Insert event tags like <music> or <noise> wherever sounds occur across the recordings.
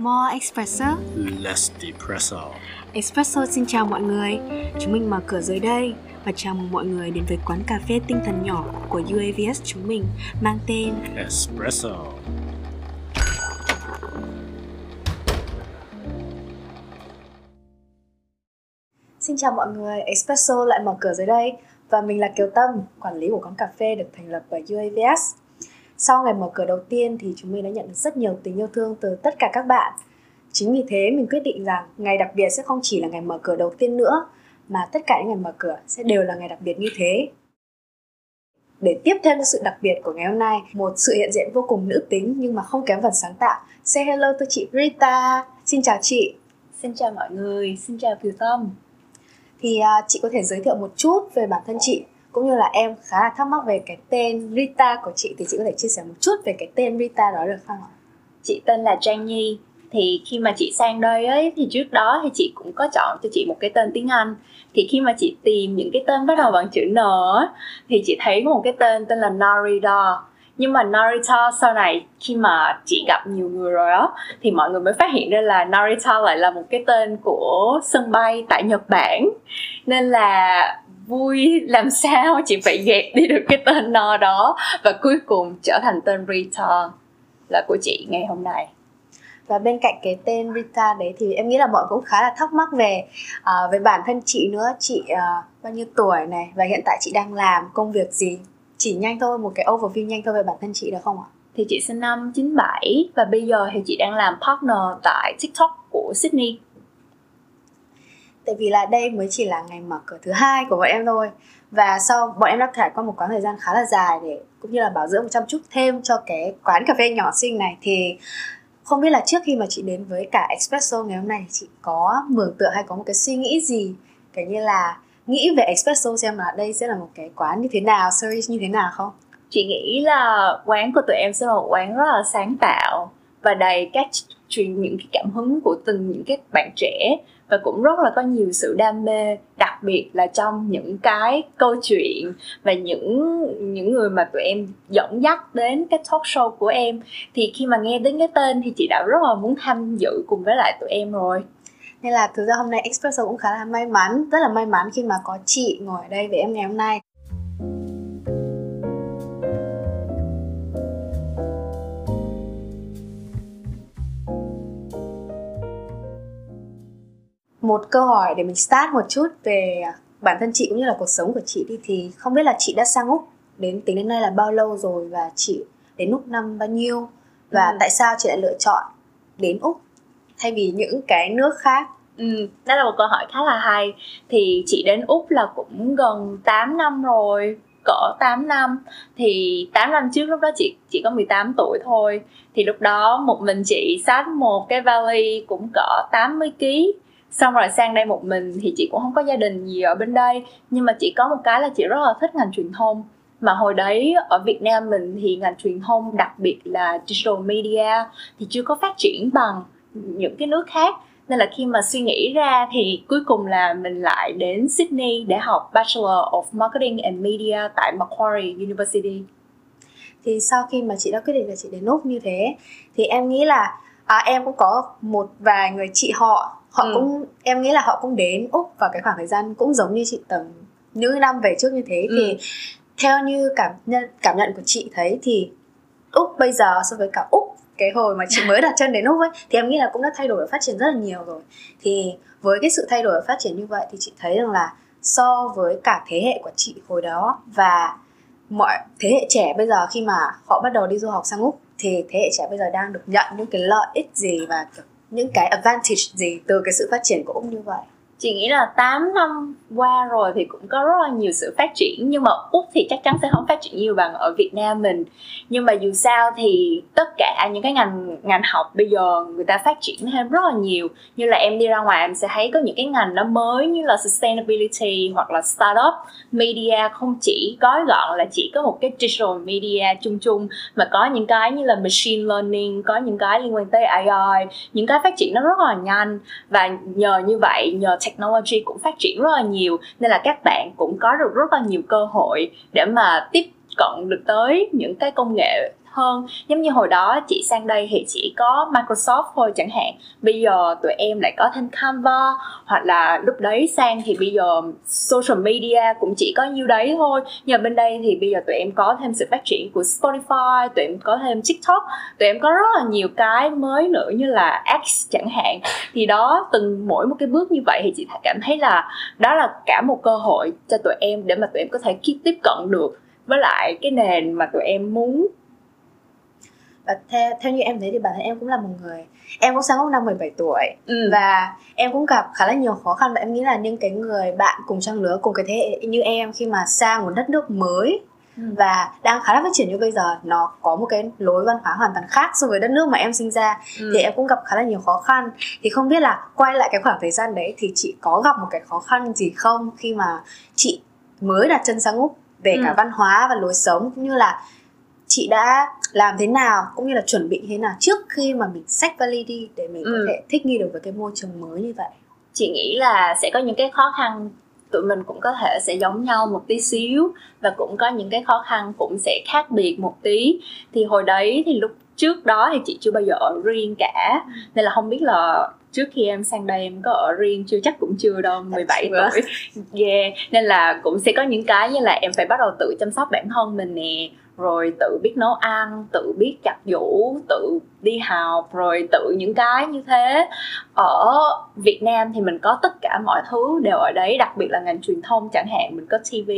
More espresso. Less depresso. Espresso xin chào mọi người. Chúng mình mở cửa dưới đây và chào mừng mọi người đến với quán cà phê tinh thần nhỏ của UAVS chúng mình mang tên Espresso. Xin chào mọi người, Espresso lại mở cửa dưới đây và mình là Kiều Tâm, quản lý của quán cà phê được thành lập bởi UAVS. Sau ngày mở cửa đầu tiên thì chúng mình đã nhận được rất nhiều tình yêu thương từ tất cả các bạn. Chính vì thế mình quyết định rằng ngày đặc biệt sẽ không chỉ là ngày mở cửa đầu tiên nữa mà tất cả những ngày mở cửa sẽ đều là ngày đặc biệt như thế. Để tiếp thêm sự đặc biệt của ngày hôm nay, một sự hiện diện vô cùng nữ tính nhưng mà không kém phần sáng tạo. Say hello to chị Rita. Xin chào chị. Xin chào mọi người, xin chào Kiều Tâm thì uh, chị có thể giới thiệu một chút về bản thân chị cũng như là em khá là thắc mắc về cái tên Rita của chị, thì chị có thể chia sẻ một chút về cái tên Rita đó được không ạ? Chị tên là Trang Nhi. Thì khi mà chị sang đây ấy, thì trước đó thì chị cũng có chọn cho chị một cái tên tiếng Anh. Thì khi mà chị tìm những cái tên bắt đầu bằng chữ N thì chị thấy có một cái tên tên là Narita. Nhưng mà Narita sau này, khi mà chị gặp nhiều người rồi á, thì mọi người mới phát hiện ra là Narita lại là một cái tên của sân bay tại Nhật Bản. Nên là vui làm sao chị phải dẹp đi được cái tên no đó và cuối cùng trở thành tên Rita là của chị ngày hôm nay và bên cạnh cái tên Rita đấy thì em nghĩ là mọi cũng khá là thắc mắc về uh, về bản thân chị nữa chị uh, bao nhiêu tuổi này và hiện tại chị đang làm công việc gì chỉ nhanh thôi một cái overview nhanh thôi về bản thân chị được không ạ? Thì chị sinh năm 97 và bây giờ thì chị đang làm partner tại TikTok của Sydney. Tại vì là đây mới chỉ là ngày mở cửa thứ hai của bọn em thôi. Và sau, bọn em đã trải qua một quãng thời gian khá là dài để cũng như là bảo dưỡng một chăm chút thêm cho cái quán cà phê nhỏ xinh này. Thì không biết là trước khi mà chị đến với cả espresso ngày hôm nay, chị có mường tượng hay có một cái suy nghĩ gì? Kiểu như là nghĩ về espresso xem là đây sẽ là một cái quán như thế nào, series như thế nào không? Chị nghĩ là quán của tụi em sẽ là một quán rất là sáng tạo và đầy các truyền những cái cảm hứng của từng những cái bạn trẻ và cũng rất là có nhiều sự đam mê, đặc biệt là trong những cái câu chuyện và những những người mà tụi em dẫn dắt đến cái talk show của em. Thì khi mà nghe đến cái tên thì chị đã rất là muốn tham dự cùng với lại tụi em rồi. Nên là thực ra hôm nay Espresso cũng khá là may mắn, rất là may mắn khi mà có chị ngồi ở đây với em ngày hôm nay. Một câu hỏi để mình start một chút về bản thân chị cũng như là cuộc sống của chị đi thì không biết là chị đã sang úc đến tính đến nay là bao lâu rồi và chị đến úc năm bao nhiêu? Và ừ. tại sao chị lại lựa chọn đến úc? Thay vì những cái nước khác? Ừ, đó là một câu hỏi khá là hay. Thì chị đến Úc là cũng gần 8 năm rồi Cỡ 8 năm. Thì 8 năm trước lúc đó chị chỉ có 18 tuổi thôi. Thì lúc đó một mình chị xách một cái vali cũng cỡ 80 kg Xong rồi sang đây một mình thì chị cũng không có gia đình gì ở bên đây. Nhưng mà chị có một cái là chị rất là thích ngành truyền thông. Mà hồi đấy ở Việt Nam mình thì ngành truyền thông, đặc biệt là digital media, thì chưa có phát triển bằng những cái nước khác. Nên là khi mà suy nghĩ ra thì cuối cùng là mình lại đến Sydney để học Bachelor of Marketing and Media tại Macquarie University. Thì sau khi mà chị đã quyết định là chị đến úc như thế, thì em nghĩ là à, em cũng có một vài người chị họ họ ừ. cũng em nghĩ là họ cũng đến úc vào cái khoảng thời gian cũng giống như chị tầm những năm về trước như thế ừ. thì theo như cảm nhận cảm nhận của chị thấy thì úc bây giờ so với cả úc cái hồi mà chị <laughs> mới đặt chân đến úc ấy thì em nghĩ là cũng đã thay đổi và phát triển rất là nhiều rồi thì với cái sự thay đổi và phát triển như vậy thì chị thấy rằng là so với cả thế hệ của chị hồi đó và mọi thế hệ trẻ bây giờ khi mà họ bắt đầu đi du học sang úc thì thế hệ trẻ bây giờ đang được nhận những cái lợi ích gì và những cái advantage gì từ cái sự phát triển của úc như vậy? Chị nghĩ là 8 năm qua rồi thì cũng có rất là nhiều sự phát triển, nhưng mà úc thì chắc chắn sẽ không phát triển nhiều bằng ở việt nam mình. Nhưng mà dù sao thì tất cả những cái ngành ngành học bây giờ người ta phát triển thêm rất là nhiều. Như là em đi ra ngoài em sẽ thấy có những cái ngành nó mới như là sustainability hoặc là startup media. Không chỉ gói gọn là chỉ có một cái digital media chung chung, mà có những cái như là machine learning, có những cái liên quan tới AI những cái phát triển nó rất là nhanh. Và nhờ như vậy, nhờ technology cũng phát triển rất là nhiều, nên là các bạn cũng có được rất là nhiều cơ hội để mà tiếp cận được tới những cái công nghệ hơn. Giống như hồi đó, chị sang đây thì chỉ có Microsoft thôi chẳng hạn. Bây giờ tụi em lại có thêm Canva, hoặc là lúc đấy sang thì bây giờ social media cũng chỉ có nhiêu đấy thôi. Nhờ bên đây thì bây giờ tụi em có thêm sự phát triển của Spotify, tụi em có thêm TikTok, tụi em có rất là nhiều cái mới nữa như là X chẳng hạn. Thì đó, từng mỗi một cái bước như vậy thì chị cảm thấy là đó là cả một cơ hội cho tụi em để mà tụi em có thể tiếp cận được với lại cái nền mà tụi em muốn và theo theo như em thấy thì bản thân em cũng là một người em cũng sang Úc năm 17 tuổi ừ. và em cũng gặp khá là nhiều khó khăn và em nghĩ là những cái người bạn cùng trang lứa cùng cái thế hệ như em khi mà sang một đất nước mới ừ. và đang khá là phát triển như bây giờ nó có một cái lối văn hóa hoàn toàn khác so với đất nước mà em sinh ra ừ. thì em cũng gặp khá là nhiều khó khăn thì không biết là quay lại cái khoảng thời gian đấy thì chị có gặp một cái khó khăn gì không khi mà chị mới đặt chân sang úc về ừ. cả văn hóa và lối sống cũng như là chị đã làm thế nào cũng như là chuẩn bị thế nào trước khi mà mình xách vali đi để mình ừ. có thể thích nghi được với cái môi trường mới như vậy? Chị nghĩ là sẽ có những cái khó khăn tụi mình cũng có thể sẽ giống nhau một tí xíu và cũng có những cái khó khăn cũng sẽ khác biệt một tí. Thì hồi đấy thì lúc trước đó thì chị chưa bao giờ ở riêng cả nên là không biết là trước khi em sang đây em có ở riêng chưa? Chắc cũng chưa đâu 17 tuổi. <laughs> Yeah nên là cũng sẽ có những cái như là em phải bắt đầu tự chăm sóc bản thân mình nè rồi tự biết nấu ăn, tự biết chặt vũ tự đi học rồi tự những cái như thế. Ở Việt Nam thì mình có tất cả mọi thứ đều ở đấy, đặc biệt là ngành truyền thông chẳng hạn. Mình có TV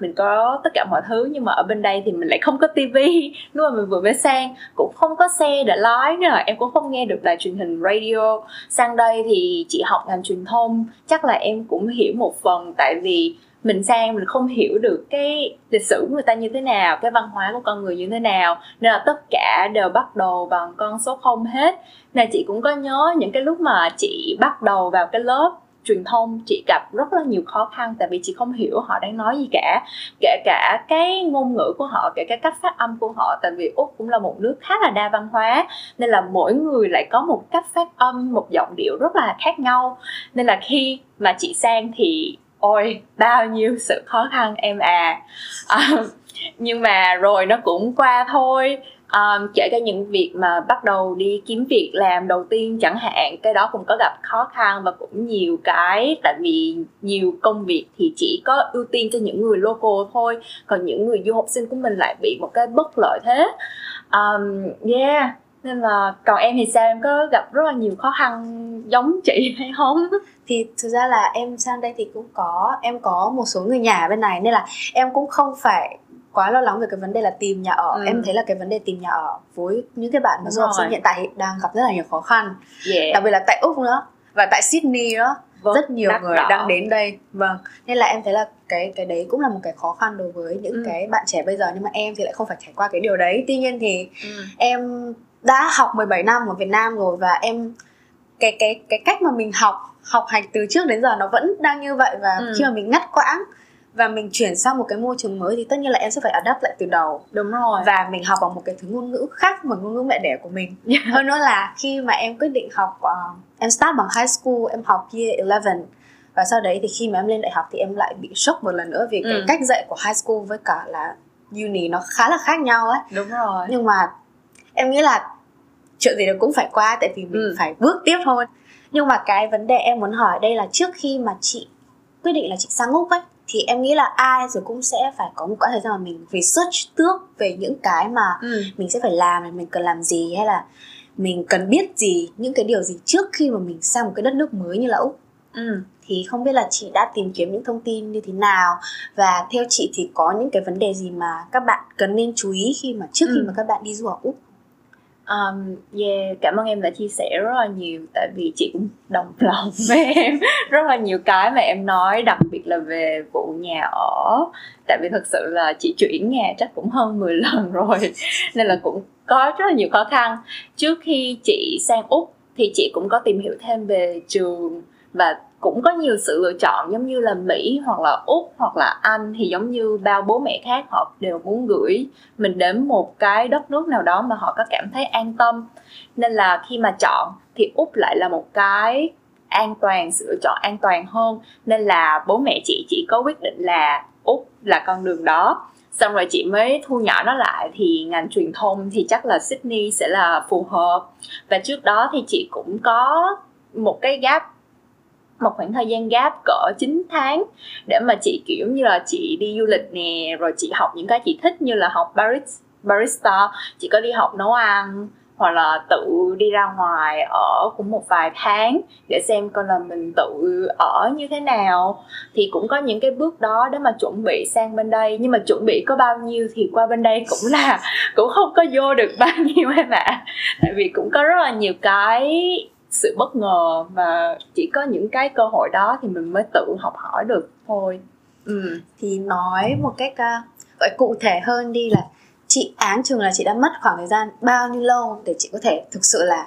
mình có tất cả mọi thứ, nhưng mà ở bên đây thì mình lại không có TV <laughs> lúc mà mình vừa mới sang, cũng không có xe để lái nữa, em cũng không nghe được đài truyền hình radio. Sang đây thì chị học ngành truyền thông, chắc là em cũng hiểu một phần, tại vì mình sang mình không hiểu được cái lịch sử của người ta như thế nào, cái văn hóa của con người như thế nào, nên là tất cả đều bắt đầu bằng con số không hết. Nên chị cũng có nhớ những cái lúc mà chị bắt đầu vào cái lớp truyền thông, chị gặp rất là nhiều khó khăn, tại vì chị không hiểu họ đang nói gì cả. Kể cả cái ngôn ngữ của họ, kể cả cách phát âm của họ, tại vì úc cũng là một nước khá là đa văn hóa, nên là mỗi người lại có một cách phát âm, một giọng điệu rất là khác nhau. Nên là khi mà chị sang thì ôi bao nhiêu sự khó khăn em à, à nhưng mà rồi nó cũng qua thôi. Um, kể cả những việc mà bắt đầu đi kiếm việc làm đầu tiên chẳng hạn cái đó cũng có gặp khó khăn và cũng nhiều cái tại vì nhiều công việc thì chỉ có ưu tiên cho những người local thôi còn những người du học sinh của mình lại bị một cái bất lợi thế. Um, yeah nên là còn em thì sao? Em có gặp rất là nhiều khó khăn giống chị hay không? Thì thực ra là em sang đây thì cũng có em có một số người nhà bên này. Nên là em cũng không phải quá lo lắng về cái vấn đề là tìm nhà ở. Ừ. em thấy là cái vấn đề tìm nhà ở với những cái bạn mà du học sinh hiện tại đang gặp rất là nhiều khó khăn. Yeah. đặc biệt là tại úc nữa và tại sydney nữa. Vâng, rất nhiều người đỏ. đang đến đây. Vâng. Nên là em thấy là cái cái đấy cũng là một cái khó khăn đối với những ừ. cái bạn trẻ bây giờ. Nhưng mà em thì lại không phải trải qua cái điều đấy. Tuy nhiên thì ừ. em đã học 17 năm ở Việt Nam rồi và em cái cái cái cách mà mình học học hành từ trước đến giờ nó vẫn đang như vậy và ừ. khi mà mình ngắt quãng và mình chuyển sang một cái môi trường mới thì tất nhiên là em sẽ phải adapt lại từ đầu. Đúng rồi. Và mình học bằng một cái thứ ngôn ngữ khác mà ngôn ngữ mẹ đẻ của mình. Hơn nữa là khi mà em quyết định học uh, em start bằng high school em học year 11 và sau đấy thì khi mà em lên đại học thì em lại bị sốc một lần nữa vì ừ. cái cách dạy của high school với cả là uni nó khá là khác nhau ấy. Đúng rồi. Nhưng mà em nghĩ là chuyện gì nó cũng phải qua tại vì mình ừ. phải bước tiếp thôi nhưng mà cái vấn đề em muốn hỏi đây là trước khi mà chị quyết định là chị sang úc ấy thì em nghĩ là ai rồi cũng sẽ phải có một quãng thời gian mà mình research trước về những cái mà ừ. mình sẽ phải làm mình cần làm gì hay là mình cần biết gì những cái điều gì trước khi mà mình sang một cái đất nước mới như là úc ừ. thì không biết là chị đã tìm kiếm những thông tin như thế nào và theo chị thì có những cái vấn đề gì mà các bạn cần nên chú ý khi mà trước ừ. khi mà các bạn đi du học úc Um, yeah, cảm ơn em đã chia sẻ rất là nhiều tại vì chị cũng đồng <laughs> lòng với em. Rất là nhiều cái mà em nói đặc biệt là về vụ nhà ở. Tại vì thật sự là chị chuyển nhà chắc cũng hơn 10 <laughs> lần rồi nên là cũng có rất là nhiều khó khăn. Trước khi chị sang úc thì chị cũng có tìm hiểu thêm về trường và cũng có nhiều sự lựa chọn, giống như là Mỹ hoặc là Úc hoặc là Anh, thì giống như bao bố mẹ khác họ đều muốn gửi mình đến một cái đất nước nào đó mà họ có cảm thấy an tâm. Nên là khi mà chọn thì Úc lại là một cái an toàn, sự lựa chọn an toàn hơn. Nên là bố mẹ chị chỉ có quyết định là Úc là con đường đó. Xong rồi chị mới thu nhỏ nó lại thì ngành truyền thông thì chắc là Sydney sẽ là phù hợp. Và trước đó thì chị cũng có một cái gap một khoảng thời gian gap cỡ 9 tháng để mà chị, kiểu như là, chị đi du lịch nè, rồi chị học những cái chị thích như là học barista barista, chị có đi học nấu ăn, hoặc là tự đi ra ngoài ở cũng một vài tháng để xem coi là mình tự ở như thế nào. Thì cũng có những cái bước đó để mà chuẩn bị sang bên đây. Nhưng mà chuẩn bị có bao nhiêu thì qua bên đây cũng là, cũng không có vô được bao nhiêu em ạ. Tại vì cũng có rất là nhiều cái sự bất ngờ và chỉ có những cái cơ hội đó thì mình mới tự học hỏi được thôi ừ. thì nói một cách uh, gọi cụ thể hơn đi là chị áng chừng là chị đã mất khoảng thời gian bao nhiêu lâu để chị có thể thực sự là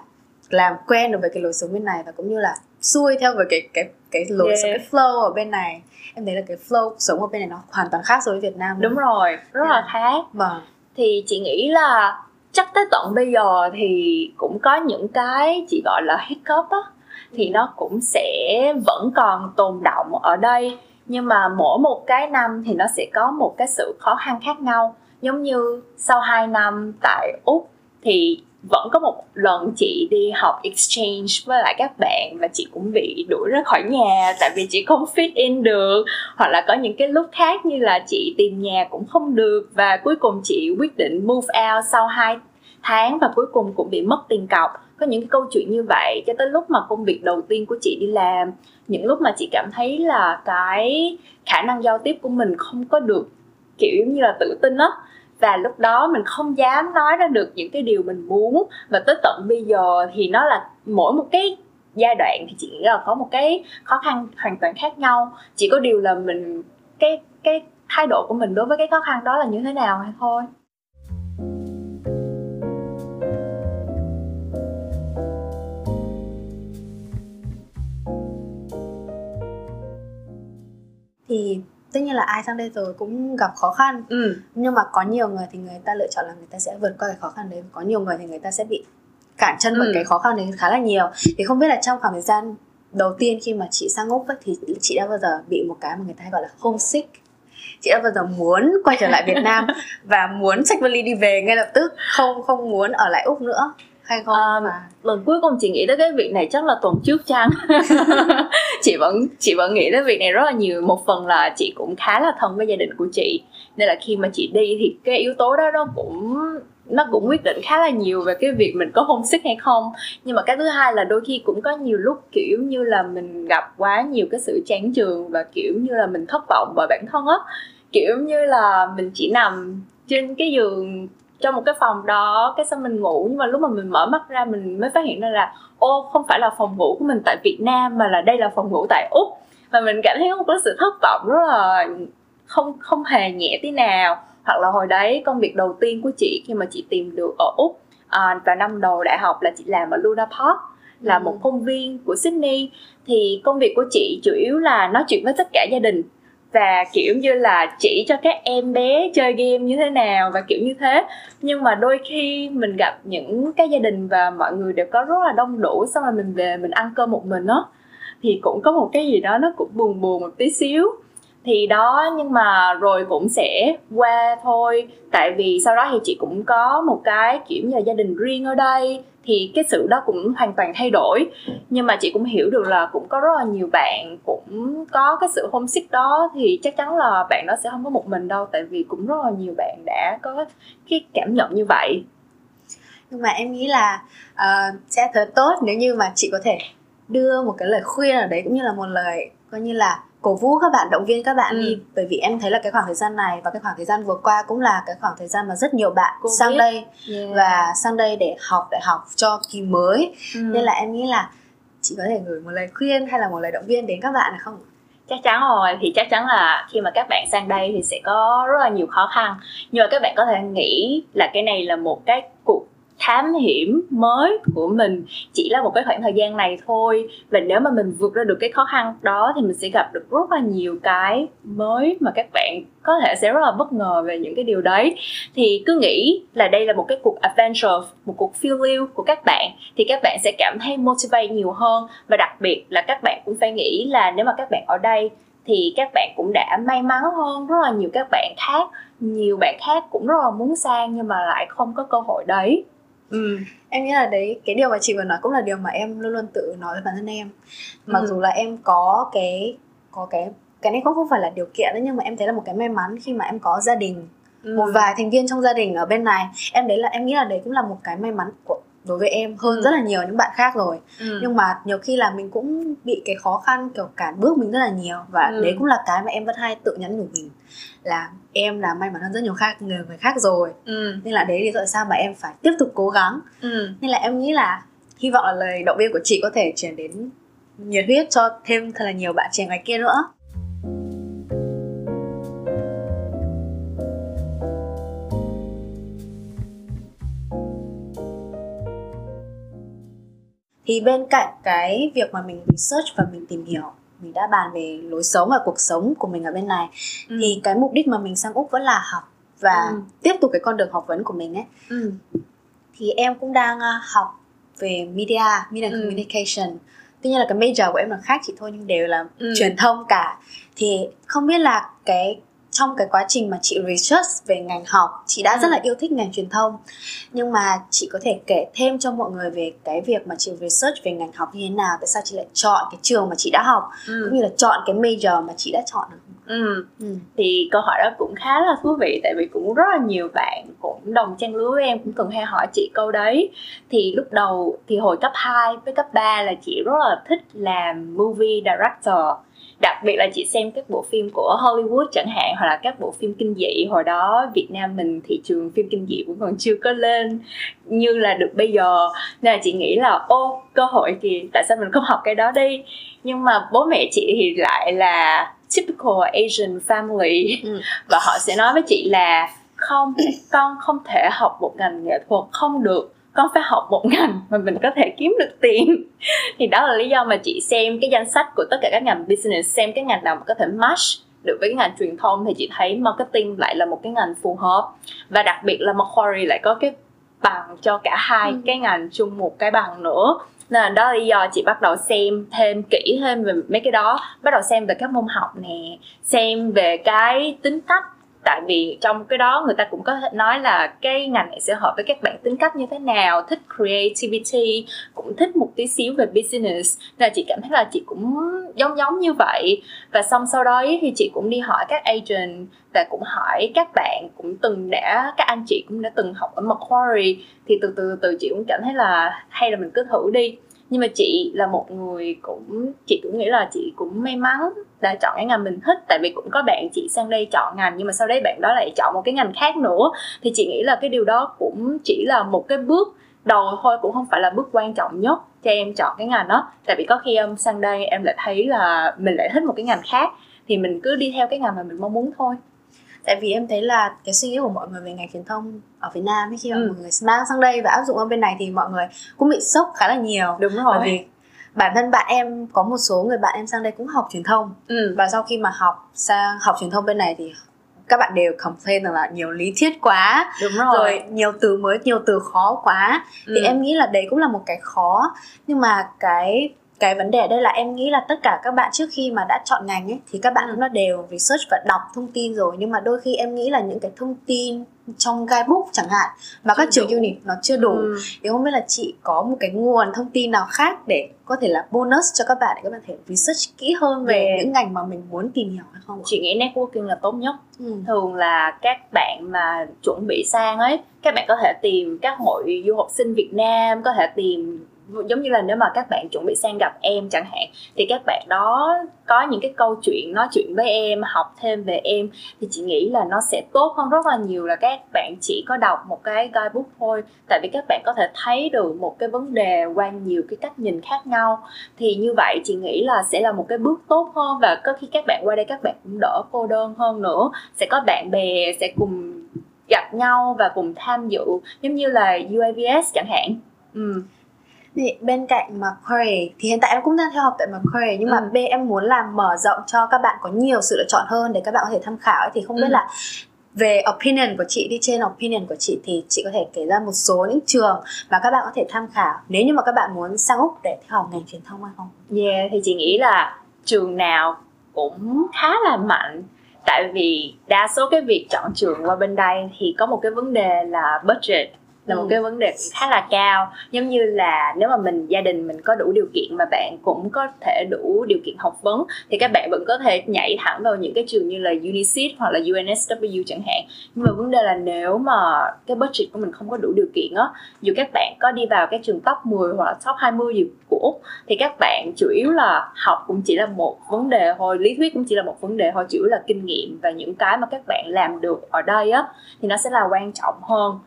làm quen được với cái lối sống bên này và cũng như là xuôi theo với cái cái cái lối yeah. sống cái flow ở bên này em thấy là cái flow sống ở bên này nó hoàn toàn khác so với Việt Nam đúng rồi rất yeah. là khác vâng thì chị nghĩ là chắc tới tận bây giờ thì cũng có những cái chị gọi là hiccup á, thì nó cũng sẽ vẫn còn tồn động ở đây. Nhưng mà mỗi một cái năm thì nó sẽ có một cái sự khó khăn khác nhau. Giống như sau 2 năm tại úc thì vẫn có một lần chị đi học exchange với lại các bạn và chị cũng bị đuổi ra khỏi nhà tại vì chị không fit in được. Hoặc là có những cái lúc khác như là chị tìm nhà cũng không được và cuối cùng chị quyết định move out sau 2 tháng và cuối cùng cũng bị mất tiền cọc. Có những cái câu chuyện như vậy cho tới lúc mà công việc đầu tiên của chị đi làm, những lúc mà chị cảm thấy là cái khả năng giao tiếp của mình không có được, kiểu như là tự tin á. Và lúc đó mình không dám nói ra được những cái điều mình muốn. Và tới tận bây giờ thì nó là mỗi một cái giai đoạn thì chị nghĩ là có một cái khó khăn hoàn toàn khác nhau. Chỉ có điều là mình, cái cái thái độ của mình đối với cái khó khăn đó là như thế nào hay thôi. Thì tất nhiên là ai sang đây rồi cũng gặp khó khăn. Ừ. nhưng mà có nhiều người thì người ta lựa chọn là người ta sẽ vượt qua cái khó khăn đấy. Có nhiều người thì người ta sẽ bị cản chân bởi ừ. cái khó khăn đấy khá là nhiều. Thì không biết là trong khoảng thời gian đầu tiên khi mà chị sang úc ấy, thì chị đã bao giờ bị một cái mà người ta hay gọi là homesick? Chị đã bao giờ muốn quay trở lại Việt Nam <laughs> và muốn xách vali đi về ngay lập tức? Không không muốn ở lại úc nữa hay không? À, mà... lần cuối cùng chị nghĩ tới cái việc này chắc là tuần trước chăng? <laughs> Chị vẫn chị vẫn nghĩ tới việc này rất là nhiều. Một phần là chị cũng khá là thân với gia đình của chị. Nên là khi mà chị đi thì cái yếu tố đó nó cũng nó cũng quyết định khá là nhiều về cái việc mình có hôn sức hay không. Nhưng mà cái thứ hai là đôi khi cũng có nhiều lúc kiểu như là mình gặp quá nhiều cái sự chán trường và kiểu như là mình thất vọng bởi bản thân á. Kiểu như là mình chỉ nằm trên cái giường trong một cái phòng đó cái xong mình ngủ. Nhưng mà lúc mà mình mở mắt ra mình mới phát hiện ra là ô không phải là phòng ngủ của mình tại Việt Nam mà là đây là phòng ngủ tại Úc. Và mình cảm thấy có sự thất vọng rất là không không hề nhẹ tí nào. Hoặc là hồi đấy công việc đầu tiên của chị khi mà chị tìm được ở Úc à, vào năm đầu đại học là chị làm ở Luna Park là ừ. một công viên của Sydney. Thì công việc của chị chủ yếu là nói chuyện với tất cả gia đình và kiểu như là chỉ cho các em bé chơi game như thế nào và kiểu như thế. Nhưng mà đôi khi mình gặp những cái gia đình và mọi người đều có rất là đông đủ, xong rồi mình về mình ăn cơm một mình á, thì cũng có một cái gì đó nó cũng buồn buồn một tí xíu thì đó nhưng mà rồi cũng sẽ qua thôi. Tại vì sau đó thì chị cũng có một cái kiểu như là gia đình riêng ở đây thì cái sự đó cũng hoàn toàn thay đổi. Nhưng mà chị cũng hiểu được là cũng có rất là nhiều bạn cũng có cái sự homesick đó thì chắc chắn là bạn đó sẽ không có một mình đâu. Tại vì cũng rất là nhiều bạn đã có cái cảm nhận như vậy. Nhưng mà em nghĩ là uh, sẽ thật tốt nếu như mà chị có thể đưa một cái lời khuyên ở đấy cũng như là một lời coi như là cổ vũ các bạn động viên các bạn ừ. đi bởi vì em thấy là cái khoảng thời gian này và cái khoảng thời gian vừa qua cũng là cái khoảng thời gian mà rất nhiều bạn Cô sang biết. đây yeah. và sang đây để học đại học cho kỳ mới ừ. nên là em nghĩ là chị có thể gửi một lời khuyên hay là một lời động viên đến các bạn không chắc chắn rồi thì chắc chắn là khi mà các bạn sang đây thì sẽ có rất là nhiều khó khăn nhưng mà các bạn có thể nghĩ là cái này là một cái cuộc thám hiểm mới của mình chỉ là một cái khoảng thời gian này thôi. Và nếu mà mình vượt ra được cái khó khăn đó thì mình sẽ gặp được rất là nhiều cái mới mà các bạn có thể sẽ rất là bất ngờ về những cái điều đấy. Thì cứ nghĩ là đây là một cái cuộc adventure, một cuộc phiêu lưu của các bạn, thì các bạn sẽ cảm thấy motivate nhiều hơn. Và đặc biệt là các bạn cũng phải nghĩ là nếu mà các bạn ở đây thì các bạn cũng đã may mắn hơn rất là nhiều các bạn khác. Nhiều bạn khác cũng rất là muốn sang nhưng mà lại không có cơ hội đấy ừ. em nghĩ là đấy cái điều mà chị vừa nói cũng là điều mà em luôn luôn tự nói với bản thân em mặc Ừ. dù là em có cái có cái cái này cũng không phải là điều kiện đấy nhưng mà em thấy là một cái may mắn khi mà em có gia đình Ừ. một vài thành viên trong gia đình ở bên này em đấy là em nghĩ là đấy cũng là một cái may mắn của đối với em hơn Ừ. rất là nhiều những bạn khác rồi ừ. nhưng mà nhiều khi là mình cũng bị cái khó khăn kiểu cản bước mình rất là nhiều và Ừ. đấy cũng là cái mà em vẫn hay tự nhắn nhủ mình là em là may mắn hơn rất nhiều khác người người khác rồi ừ. nên là đấy lý do tại sao mà em phải tiếp tục cố gắng ừ. nên là em nghĩ là hy vọng là lời động viên của chị có thể truyền đến nhiệt huyết cho thêm thật là nhiều bạn trẻ ngoài kia nữa thì bên cạnh cái việc mà mình research và mình tìm hiểu mình đã bàn về lối sống và cuộc sống của mình ở bên này Ừ. thì cái mục đích mà mình sang úc vẫn là học và Ừ. tiếp tục cái con đường học vấn của mình ấy ừ. thì em cũng đang à, học về media media Ừ. communication tuy nhiên là cái major của em là khác chị thôi nhưng đều là Ừ. truyền thông cả thì không biết là cái trong cái quá trình mà chị research về ngành học chị đã Ừ. rất là yêu thích ngành truyền thông nhưng mà chị có thể kể thêm cho mọi người về cái việc mà chị research về ngành học như thế nào tại sao chị lại chọn cái trường mà chị đã học Ừ. cũng như là chọn cái major mà chị đã chọn được ừ. ừ. thì câu hỏi đó cũng khá là thú vị tại vì cũng rất là nhiều bạn cũng đồng trang lứa với em cũng từng hay hỏi chị câu đấy thì lúc đầu thì hồi cấp 2 với cấp 3 là chị rất là thích làm movie director đặc biệt là chị xem các bộ phim của Hollywood chẳng hạn hoặc là các bộ phim kinh dị. Hồi đó Việt Nam mình thị trường phim kinh dị cũng còn chưa có lên như là được bây giờ. Nên là chị nghĩ là ô cơ hội kìa tại sao mình không học cái đó đi? Nhưng mà bố mẹ chị thì lại là typical Asian family. Ừ. và họ sẽ nói với chị là không con không thể học một ngành nghệ thuật không được con phải học một ngành mà mình có thể kiếm được tiền. <laughs> Thì đó là lý do mà chị xem cái danh sách của tất cả các ngành business xem cái ngành nào mà có thể match được với cái ngành truyền thông thì chị thấy marketing lại là một cái ngành phù hợp. Và đặc biệt là Macquarie lại có cái bằng cho cả hai Ừ. cái ngành chung một cái bằng nữa. Nên là đó là lý do chị bắt đầu xem thêm kỹ thêm về mấy cái đó. Bắt đầu xem về các môn học nè xem về cái tính cách tại vì trong cái đó người ta cũng có thể nói là cái ngành này sẽ hợp với các bạn tính cách như thế nào, thích creativity, cũng thích một tí xíu về business. Nên là chị cảm thấy là chị cũng giống giống như vậy. Và xong sau đó thì chị cũng đi hỏi các agent và cũng hỏi các bạn cũng từng đã, các anh chị cũng đã từng học ở Macquarie. Thì từ từ từ chị cũng cảm thấy là hay là mình cứ thử đi. Nhưng mà chị là một người cũng, chị cũng nghĩ là chị cũng may mắn đã chọn cái ngành mình thích tại vì cũng có bạn chị sang đây chọn ngành nhưng mà sau đấy bạn đó lại chọn một cái ngành khác nữa. Thì chị nghĩ là cái điều đó cũng chỉ là một cái bước đầu thôi cũng không phải là bước quan trọng nhất cho em chọn cái ngành đó. Tại vì có khi em sang đây em lại thấy là mình lại thích một cái ngành khác thì mình cứ đi theo cái ngành mà mình mong muốn thôi. Tại vì em thấy là cái suy nghĩ của mọi người về ngành truyền thông ở Việt Nam ấy, khi mà Ừ. mọi người mang sang đây và áp dụng ở bên này thì mọi người cũng bị sốc khá là nhiều. Đúng bởi vì bản thân bạn em có một số người bạn em sang đây cũng học truyền thông. Ừ. và sau khi mà học sang học truyền thông bên này thì các bạn đều complain rằng là nhiều lý thuyết quá. Đúng rồi, rồi nhiều từ mới nhiều từ khó quá. Thì Ừ. em nghĩ là đấy cũng là một cái khó. Nhưng mà cái cái vấn đề đây là em nghĩ là tất cả các bạn trước khi mà đã chọn ngành ấy thì các bạn Ừ. cũng đã đều research và đọc thông tin rồi nhưng mà đôi khi em nghĩ là những cái thông tin trong guidebook chẳng hạn mà các trường đủ. uni nó chưa đủ Ừ. thì không biết là chị có một cái nguồn thông tin nào khác để có thể là bonus cho các bạn để các bạn thể research kỹ hơn về Về- những ngành mà mình muốn tìm hiểu hay không? chị nghĩ networking là tốt nhất Ừ. thường là các bạn mà chuẩn bị sang ấy các bạn có thể tìm các hội du học sinh Việt Nam có thể tìm giống như là nếu mà các bạn chuẩn bị sang gặp em chẳng hạn, thì các bạn đó có những cái câu chuyện, nói chuyện với em, học thêm về em, thì chị nghĩ là nó sẽ tốt hơn rất là nhiều là các bạn chỉ có đọc một cái guidebook thôi. Tại vì các bạn có thể thấy được một cái vấn đề qua nhiều cái cách nhìn khác nhau. Thì như vậy chị nghĩ là sẽ là một cái bước tốt hơn và có khi các bạn qua đây các bạn cũng đỡ cô đơn hơn nữa. Sẽ có bạn bè, sẽ cùng gặp nhau và cùng tham dự, giống như là UAVS chẳng hạn. Ừ. Thì bên cạnh Macquarie thì hiện tại em cũng đang theo học tại Macquarie nhưng mà Ừ. bên em muốn làm mở rộng cho các bạn có nhiều sự lựa chọn hơn để các bạn có thể tham khảo ấy. thì không biết Ừ. là về opinion của chị đi trên opinion của chị thì chị có thể kể ra một số những trường mà các bạn có thể tham khảo nếu như mà các bạn muốn sang úc để theo học ngành truyền thông hay không? Yeah, thì chị nghĩ là trường nào cũng khá là mạnh tại vì đa số cái việc chọn trường qua bên đây thì có một cái vấn đề là budget là một Ừ. cái vấn đề khá là cao. Giống như là nếu mà mình gia đình mình có đủ điều kiện mà bạn cũng có thể đủ điều kiện học vấn thì các bạn vẫn có thể nhảy thẳng vào những cái trường như là UNICEF hoặc là UNSW chẳng hạn. Nhưng mà vấn đề là nếu mà cái budget của mình không có đủ điều kiện á dù các bạn có đi vào cái trường top 10 hoặc là top 20 gì của Úc thì các bạn chủ yếu là học cũng chỉ là một vấn đề thôi lý thuyết cũng chỉ là một vấn đề thôi chủ yếu là kinh nghiệm và những cái mà các bạn làm được ở đây á thì nó sẽ là quan trọng hơn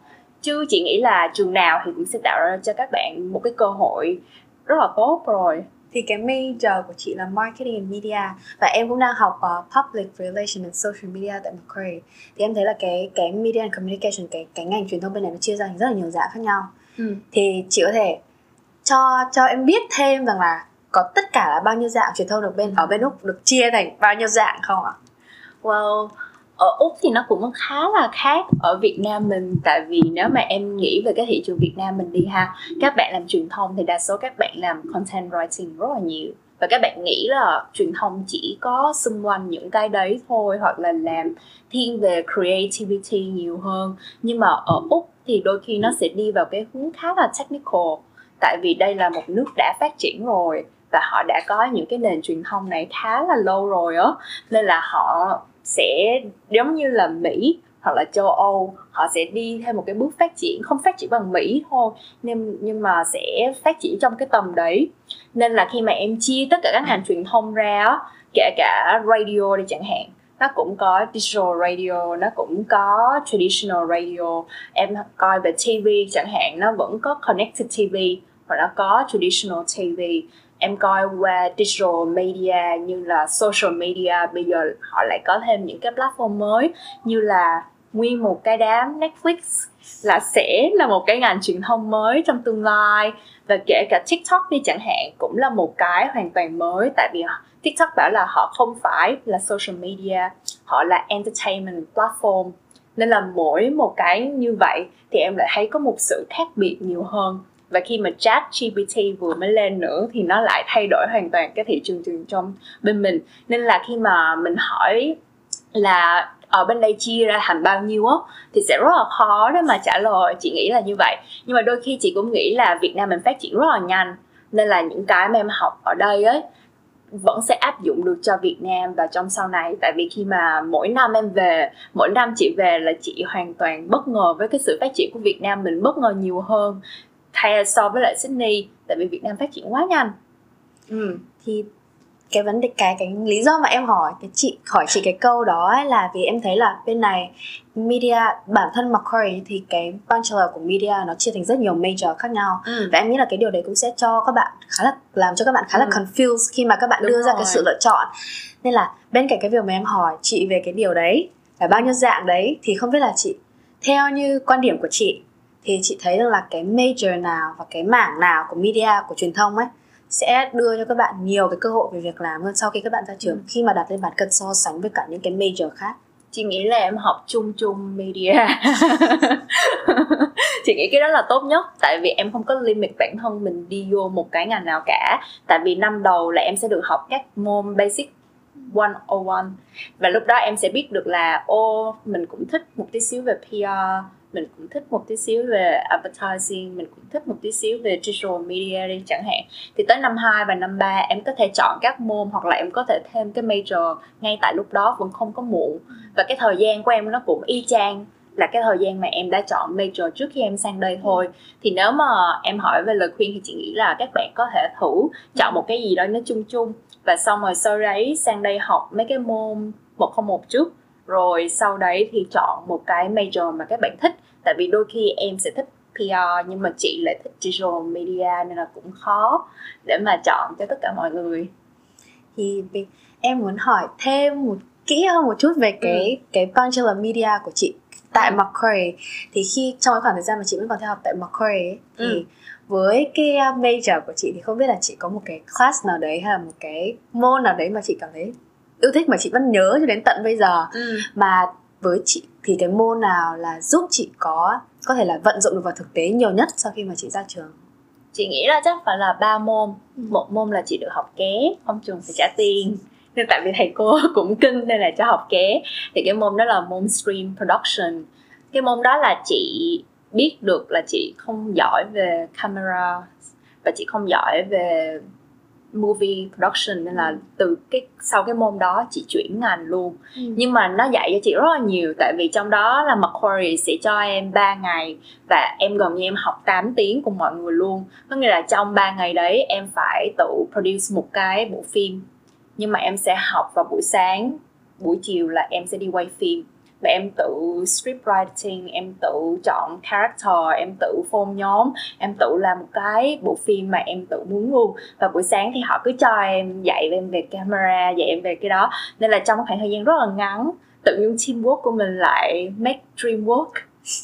chứ chị nghĩ là trường nào thì cũng sẽ tạo ra cho các bạn một cái cơ hội rất là tốt rồi thì cái major của chị là marketing and media và em cũng đang học uh, public relations and social media tại Macquarie thì em thấy là cái cái media and communication cái cái ngành truyền thông bên này nó chia ra thành rất là nhiều dạng khác nhau ừ. thì chị có thể cho cho em biết thêm rằng là có tất cả là bao nhiêu dạng truyền thông được bên ở bên úc được chia thành bao nhiêu dạng không ạ? Well, ở Úc thì nó cũng khá là khác ở Việt Nam mình. Tại vì nếu mà em nghĩ về cái thị trường Việt Nam mình đi ha, các bạn làm truyền thông thì đa số các bạn làm content writing rất là nhiều. Và các bạn nghĩ là truyền thông chỉ có xung quanh những cái đấy thôi, hoặc là làm thiên về creativity nhiều hơn. Nhưng mà ở Úc thì đôi khi nó sẽ đi vào cái hướng khá là technical. Tại vì đây là một nước đã phát triển rồi và họ đã có những cái nền truyền thông này khá là lâu rồi á. Nên là họ sẽ giống như là Mỹ hoặc là châu Âu. Họ sẽ đi theo một cái bước phát triển, không phát triển bằng Mỹ thôi nhưng nhưng mà sẽ phát triển trong cái tầm đấy. Nên là khi mà em chia tất cả các ngành truyền thông ra kể cả radio đi chẳng hạn, nó cũng có digital radio, nó cũng có traditional radio. Em coi về TV chẳng hạn, nó vẫn có connected TV và nó có traditional TV em coi qua digital media như là social media, bây giờ họ lại có thêm những cái platform mới như là nguyên một cái đám Netflix là sẽ là một cái ngành truyền thông mới trong tương lai. Và kể cả TikTok đi chẳng hạn cũng là một cái hoàn toàn mới, tại vì TikTok bảo là họ không phải là social media, họ là entertainment platform. Nên là mỗi một cái như vậy thì em lại thấy có một sự khác biệt nhiều hơn và khi mà chat GPT vừa mới lên nữa thì nó lại thay đổi hoàn toàn cái thị trường trường trong bên mình. Nên là khi mà mình hỏi là ở bên đây chia ra thành bao nhiêu á? thì sẽ rất là khó để mà trả lời. Chị nghĩ là như vậy. Nhưng mà đôi khi chị cũng nghĩ là Việt Nam mình phát triển rất là nhanh, nên là những cái mà em học ở đây ấy vẫn sẽ áp dụng được cho Việt Nam và trong sau này. Tại vì khi mà mỗi năm em về, mỗi năm chị về là chị hoàn toàn bất ngờ với cái sự phát triển của Việt Nam mình, bất ngờ nhiều hơn thay so với lại Sydney tại vì Việt Nam phát triển quá nhanh ừ. thì cái vấn đề cái cái lý do mà em hỏi cái chị hỏi chị cái câu đó ấy là vì em thấy là bên này media bản thân Macquarie thì cái bachelor của media nó chia thành rất nhiều major khác nhau ừ. và em nghĩ là cái điều đấy cũng sẽ cho các bạn khá là làm cho các bạn khá là Ừ. confused khi mà các bạn Đúng đưa ra cái rồi. sự lựa chọn nên là bên cạnh cái việc mà em hỏi chị về cái điều đấy là bao nhiêu dạng đấy thì không biết là chị theo như quan điểm của chị thì chị thấy rằng là cái major nào và cái mảng nào của media của truyền thông ấy sẽ đưa cho các bạn nhiều cái cơ hội về việc làm hơn sau khi các bạn ra trường Ừ. khi mà đặt lên bàn cân so sánh với cả những cái major khác? Chị nghĩ là em học chung chung media. <laughs> Chị nghĩ cái đó là tốt nhất tại vì em không có limit bản thân mình đi vô một cái ngành nào cả. Tại vì năm đầu là em sẽ được học các môn basic 101 và lúc đó em sẽ biết được là ô mình cũng thích một tí xíu về PR mình cũng thích một tí xíu về advertising, mình cũng thích một tí xíu về digital media đi chẳng hạn. Thì tới năm 2 và năm 3 em có thể chọn các môn hoặc là em có thể thêm cái major ngay tại lúc đó vẫn không có muộn. Và cái thời gian của em nó cũng y chang là cái thời gian mà em đã chọn major trước khi em sang đây thôi. Thì nếu mà em hỏi về lời khuyên thì chị nghĩ là các bạn có thể thử chọn một cái gì đó nó chung chung. Và xong rồi sau đấy sang đây học mấy cái môn 101 trước rồi sau đấy thì chọn một cái major mà các bạn thích tại vì đôi khi em sẽ thích PR nhưng mà chị lại thích digital media nên là cũng khó để mà chọn cho tất cả mọi người thì em muốn hỏi thêm một kỹ hơn một chút về cái cái bachelor media của chị tại Ừ. Macquarie thì khi trong cái khoảng thời gian mà chị vẫn còn theo học tại Macquarie ấy, thì Ừ. với cái uh, major của chị thì không biết là chị có một cái class nào đấy hay là một cái môn nào đấy mà chị cảm thấy yêu thích mà chị vẫn nhớ cho đến tận bây giờ. Ừ. mà với chị thì cái môn nào là giúp chị có có thể là vận dụng được vào thực tế nhiều nhất sau khi mà chị ra trường? Chị nghĩ là chắc phải là ba môn. Ừ. một môn là chị được học ké không trường phải trả tiền. <laughs> Nên tại vì thầy cô <laughs> cũng kinh nên là cho học ké. Thì cái môn đó là môn stream production. Cái môn đó là chị biết được là chị không giỏi về camera và chị không giỏi về movie production nên là từ cái sau cái môn đó chị chuyển ngành luôn. Ừ. nhưng mà nó dạy cho chị rất là nhiều tại vì trong đó là Macquarie sẽ cho em 3 ngày và em gần như em học 8 tiếng cùng mọi người luôn. Có nghĩa là trong 3 ngày đấy em phải tự produce một cái bộ phim nhưng mà em sẽ học vào buổi sáng buổi chiều là em sẽ đi quay phim là em tự script writing em tự chọn character em tự form nhóm em tự làm một cái bộ phim mà em tự muốn luôn. Và buổi sáng thì họ cứ cho em dạy em về camera dạy em về cái đó. Nên là trong khoảng thời gian rất là ngắn tự nhiên teamwork của mình lại make dream work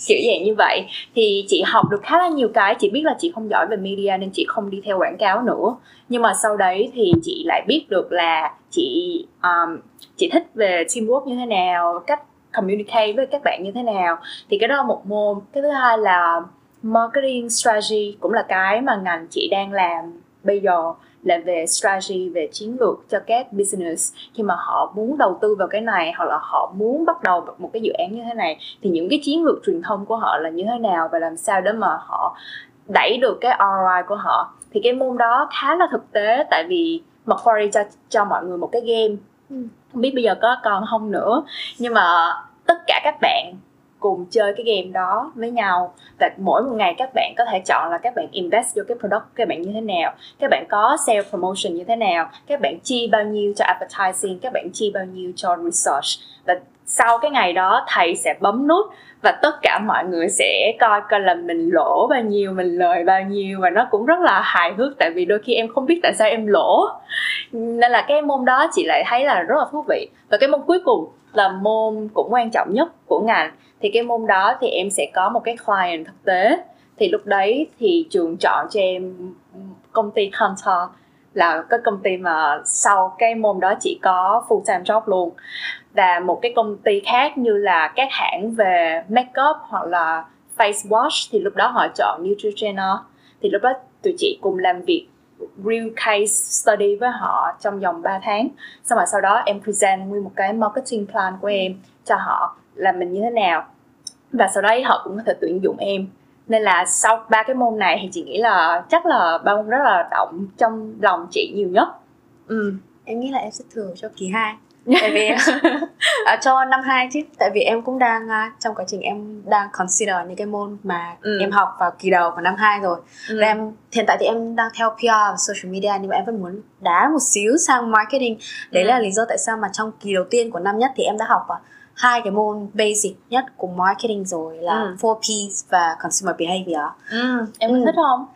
kiểu dạng như vậy. Thì chị học được khá là nhiều cái. Chị biết là chị không giỏi về media nên chị không đi theo quảng cáo nữa. Nhưng mà sau đấy thì chị lại biết được là chị um, chị thích về teamwork như thế nào cách communicate với các bạn như thế nào. Thì cái đó là một môn. Cái thứ hai là marketing strategy cũng là cái mà ngành chị đang làm bây giờ là về strategy về chiến lược cho các business. Khi mà họ muốn đầu tư vào cái này hoặc là họ muốn bắt đầu một cái dự án như thế này thì những cái chiến lược truyền thông của họ là như thế nào và làm sao để mà họ đẩy được cái ROI của họ. Thì cái môn đó khá là thực tế tại vì Macquarie cho cho mọi người một cái game. Ừ. không biết bây giờ có còn không nữa. Nhưng mà tất cả các bạn cùng chơi cái game đó với nhau. Và mỗi một ngày các bạn có thể chọn là các bạn invest vô cái product của các bạn như thế nào, các bạn có sale promotion như thế nào, các bạn chi bao nhiêu cho advertising, các bạn chi bao nhiêu cho research. Và sau cái ngày đó, thầy sẽ bấm nút và tất cả mọi người sẽ coi coi là mình lỗ bao nhiêu, mình lời bao nhiêu. Và nó cũng rất là hài hước, tại vì đôi khi em không biết tại sao em lỗ. Nên là cái môn đó chị lại thấy là rất là thú vị. Và cái môn cuối cùng là môn cũng quan trọng nhất của ngành. Thì cái môn đó thì em sẽ có một cái client thực tế. Thì lúc đấy thì trường chọn cho em công ty Hunter là cái công ty mà sau cái môn đó chỉ có full time job luôn. Và một cái công ty khác như là các hãng về makeup hoặc là face wash thì lúc đó họ chọn Neutrogena thì lúc đó tụi chị cùng làm việc real case study với họ trong vòng 3 tháng. Xong rồi sau đó em present nguyên một cái marketing plan của em cho họ là mình như thế nào. Và sau đấy họ cũng có thể tuyển dụng em. Nên là sau ba cái môn này thì chị nghĩ là chắc là ba môn rất là động trong lòng chị nhiều nhất. Ừ. em nghĩ là em sẽ thường cho kỳ 2 tại vì <laughs> à, cho năm 2 chứ tại vì em cũng đang à, trong quá trình em đang consider những cái môn mà Ừ. em học vào kỳ đầu của năm 2 rồi Ừ. Và em hiện tại thì em đang theo PR và social media nhưng mà em vẫn muốn đá một xíu sang marketing đấy Ừ. là lý do tại sao mà trong kỳ đầu tiên của năm nhất thì em đã học à, hai cái môn basic nhất của marketing rồi là Ừ. 4Ps và consumer behavior ừ. em có Ừ. thích không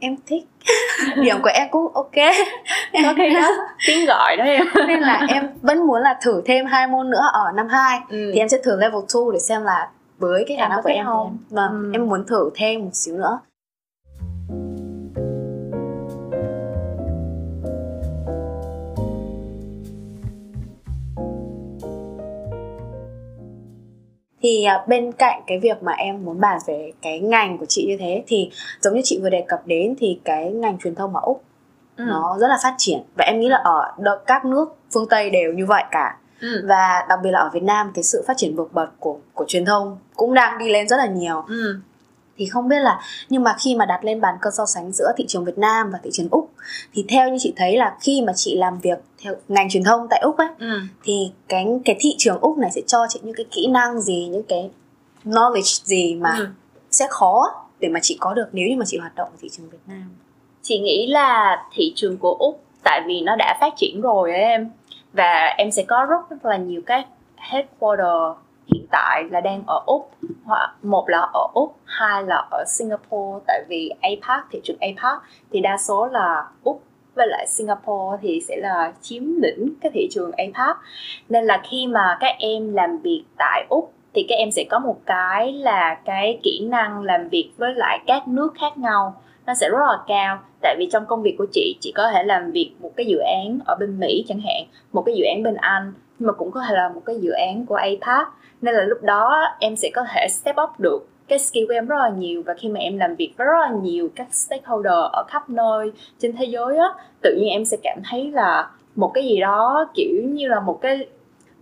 em thích. <laughs> Điểm của em cũng ok. Có <laughs> cái đó tiếng gọi đó em. Nên là <laughs> em vẫn muốn là thử thêm hai môn nữa ở năm 2 ừ. thì em sẽ thử level 2 để xem là với cái khả năng của em em, vâng, Ừ. em muốn thử thêm một xíu nữa thì à, bên cạnh cái việc mà em muốn bàn về cái ngành của chị như thế thì giống như chị vừa đề cập đến thì cái ngành truyền thông ở úc ừ. nó rất là phát triển và em nghĩ là ở các nước phương tây đều như vậy cả Ừ. và đặc biệt là ở Việt Nam cái sự phát triển vượt bậc của của truyền thông cũng đang đi lên rất là nhiều Ừ. thì không biết là nhưng mà khi mà đặt lên bàn cân so sánh giữa thị trường Việt Nam và thị trường Úc thì theo như chị thấy là khi mà chị làm việc theo ngành truyền thông tại Úc ấy Ừ. thì cái cái thị trường Úc này sẽ cho chị những cái kỹ năng gì những cái knowledge gì mà Ừ. sẽ khó để mà chị có được nếu như mà chị hoạt động ở thị trường Việt Nam chị nghĩ là thị trường của úc tại vì nó đã phát triển rồi ấy em và em sẽ có rất, rất là nhiều các headquarter hiện tại là đang ở úc. Hoặc một là ở úc, hai là ở singapore. Tại vì apac thị trường apac thì đa số là úc với lại Singapore thì sẽ là chiếm lĩnh cái thị trường APAC nên là khi mà các em làm việc tại Úc thì các em sẽ có một cái là cái kỹ năng làm việc với lại các nước khác nhau nó sẽ rất là cao. Tại vì trong công việc của chị chị có thể làm việc một cái dự án ở bên Mỹ chẳng hạn, một cái dự án bên Anh, nhưng mà cũng có thể là một cái dự án của APAC nên là lúc đó em sẽ có thể step up được cái skill của em rất là nhiều. Và khi mà em làm việc với rất là nhiều các stakeholder ở khắp nơi trên thế giới á, tự nhiên em sẽ cảm thấy là một cái gì đó, kiểu như là một cái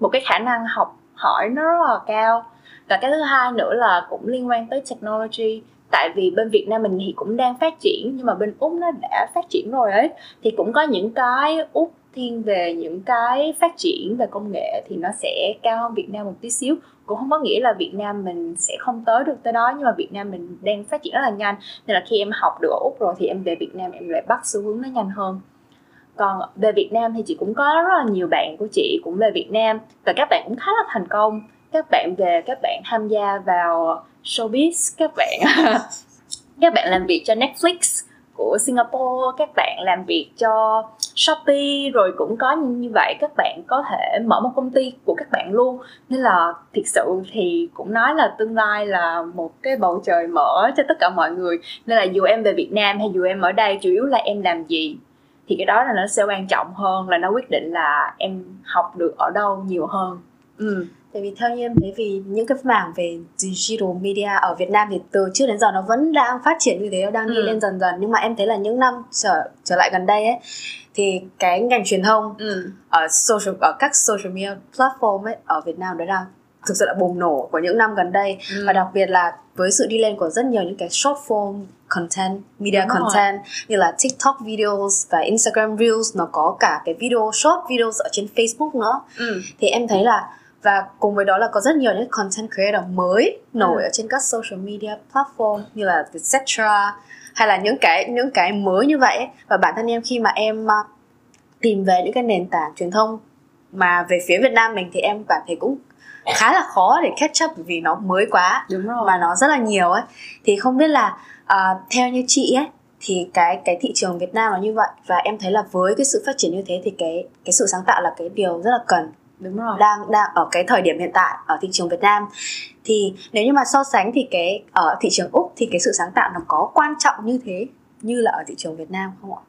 một cái khả năng học hỏi nó rất là cao. Và cái thứ hai nữa là cũng liên quan tới technology tại vì bên Việt Nam mình thì cũng đang phát triển, nhưng mà bên Úc nó đã phát triển rồi ấy. Thì cũng có những cái Úc thiên về những cái phát triển về công nghệ thì nó sẽ cao hơn Việt Nam một tí xíu. Cũng không có nghĩa là Việt Nam mình sẽ không tới được tới đó, nhưng mà Việt Nam mình đang phát triển rất là nhanh. Nên là khi em học được ở Úc rồi thì em về Việt Nam em lại bắt xu hướng nó nhanh hơn. Còn về Việt Nam thì chị cũng có rất là nhiều bạn của chị cũng về Việt Nam, và các bạn cũng khá là thành công. Các bạn về, các bạn tham gia vào showbiz, các bạn. <laughs> Các bạn làm việc cho Netflix của Singapore, các bạn làm việc cho Shopee, rồi cũng có như vậy, các bạn có thể mở một công ty của các bạn luôn. Nên là thực sự thì cũng nói là tương lai là một cái bầu trời mở cho tất cả mọi người. Nên là dù em về Việt Nam hay dù em ở đây, chủ yếu là em làm gì, thì cái đó là nó sẽ quan trọng hơn, là nó quyết định là em học được ở đâu nhiều hơn. Ừ tại vì theo như em thấy vì những cái mảng về digital media ở Việt Nam thì từ trước đến giờ nó vẫn đang phát triển như thế nó đang đi Ừ. lên dần dần nhưng mà em thấy là những năm trở trở lại gần đây ấy thì cái ngành truyền thông ừ ở social ở các social media platform ấy ở Việt Nam nó đang thực sự là bùng nổ của những năm gần đây Ừ. và đặc biệt là với sự đi lên của rất nhiều những cái short form content media Đúng rồi. content như là TikTok videos và Instagram reels nó có cả cái video short videos ở trên Facebook nữa ừ thì em thấy là và cùng với đó là có rất nhiều những content creator mới nổi Ừ. ở trên các social media platform như là Vietcetera hay là những cái những cái mới như vậy ấy. và bản thân em khi mà em uh, tìm về những cái nền tảng truyền thông mà về phía Việt Nam mình thì em cảm thấy cũng khá là khó để catch up vì nó mới quá đúng rồi mà nó rất là nhiều ấy thì không biết là à, theo như chị ấy thì cái cái thị trường Việt Nam là như vậy và em thấy là với cái sự phát triển như thế thì cái cái sự sáng tạo là cái điều rất là cần đúng rồi. Đang đang ở cái thời điểm hiện tại ở thị trường Việt Nam. Thì nếu như mà so sánh thì cái ở thị trường Úc thì cái sự sáng tạo nó có quan trọng như thế như là ở thị trường Việt Nam không ạ?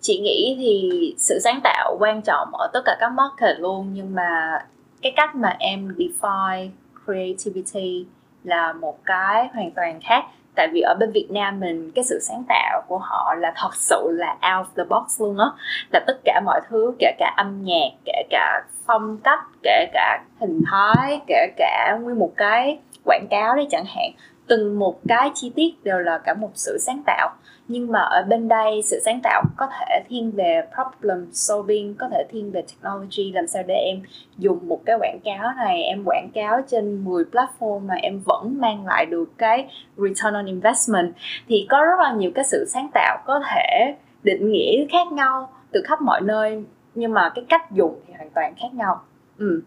chị nghĩ thì sự sáng tạo quan trọng ở tất cả các market luôn nhưng mà cái cách mà em define creativity là một cái hoàn toàn khác tại vì ở bên Việt Nam mình, cái sự sáng tạo của họ là thật sự là out of the box luôn á. Là tất cả mọi thứ, kể cả âm nhạc, kể cả phong cách, kể cả hình thái, kể cả nguyên một cái quảng cáo đấy chẳng hạn. Từng một cái chi tiết đều là cả một sự sáng tạo nhưng mà ở bên đây sự sáng tạo có thể thiên về problem solving, có thể thiên về technology, làm sao để em dùng một cái quảng cáo này, em quảng cáo trên 10 platform mà em vẫn mang lại được cái return on investment thì có rất là nhiều cái sự sáng tạo có thể định nghĩa khác nhau từ khắp mọi nơi, nhưng mà cái cách dùng thì hoàn toàn khác nhau ừ.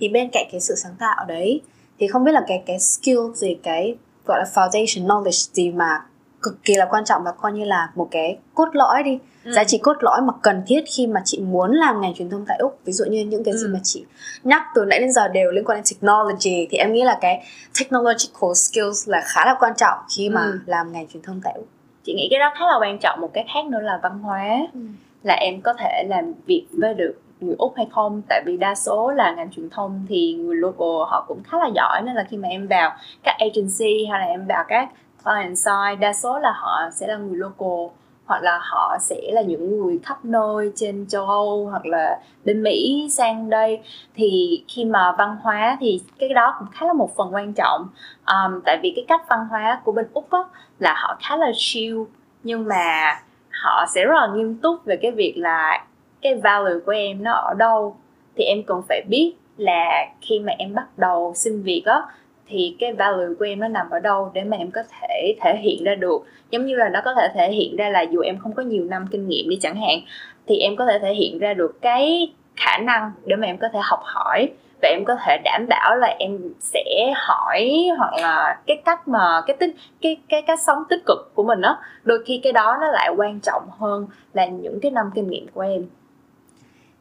thì bên cạnh cái sự sáng tạo đấy, thì không biết là cái cái skill gì, cái, gọi là foundation knowledge gì mà cực kỳ là quan trọng và coi như là một cái cốt lõi đi Ừ. giá trị cốt lõi mà cần thiết khi mà chị muốn làm ngành truyền thông tại úc ví dụ như những cái gì Ừ. mà chị nhắc từ nãy đến giờ đều liên quan đến technology thì em nghĩ là cái technological skills là khá là quan trọng khi mà Ừ. làm ngành truyền thông tại úc chị nghĩ cái đó khá là quan trọng một cái khác nữa là văn hóa Ừ. là em có thể làm việc với được người úc hay không tại vì đa số là ngành truyền thông thì người local họ cũng khá là giỏi nên là khi mà em vào các agency hay là em vào các client side đa số là họ sẽ là người local hoặc là họ sẽ là những người khắp nơi trên châu Âu hoặc là bên Mỹ sang đây. Thì khi mà văn hóa thì cái đó cũng khá là một phần quan trọng. Um, tại vì cái cách văn hóa của bên úc á, là họ khá là chill nhưng mà họ sẽ rất là nghiêm túc về cái việc là cái value của em nó ở đâu. Thì em cần phải biết là khi mà em bắt đầu xin việc á thì cái value của em nó nằm ở đâu để mà em có thể thể hiện ra được? Giống như là nó có thể thể hiện ra là dù em không có nhiều năm kinh nghiệm đi chẳng hạn, thì em có thể thể hiện ra được cái khả năng để mà em có thể học hỏi và em có thể đảm bảo là em sẽ hỏi hoặc là cái cách mà cái tích, cái cái cách sống tích cực của mình đó đôi khi cái đó nó lại quan trọng hơn là những cái năm kinh nghiệm của em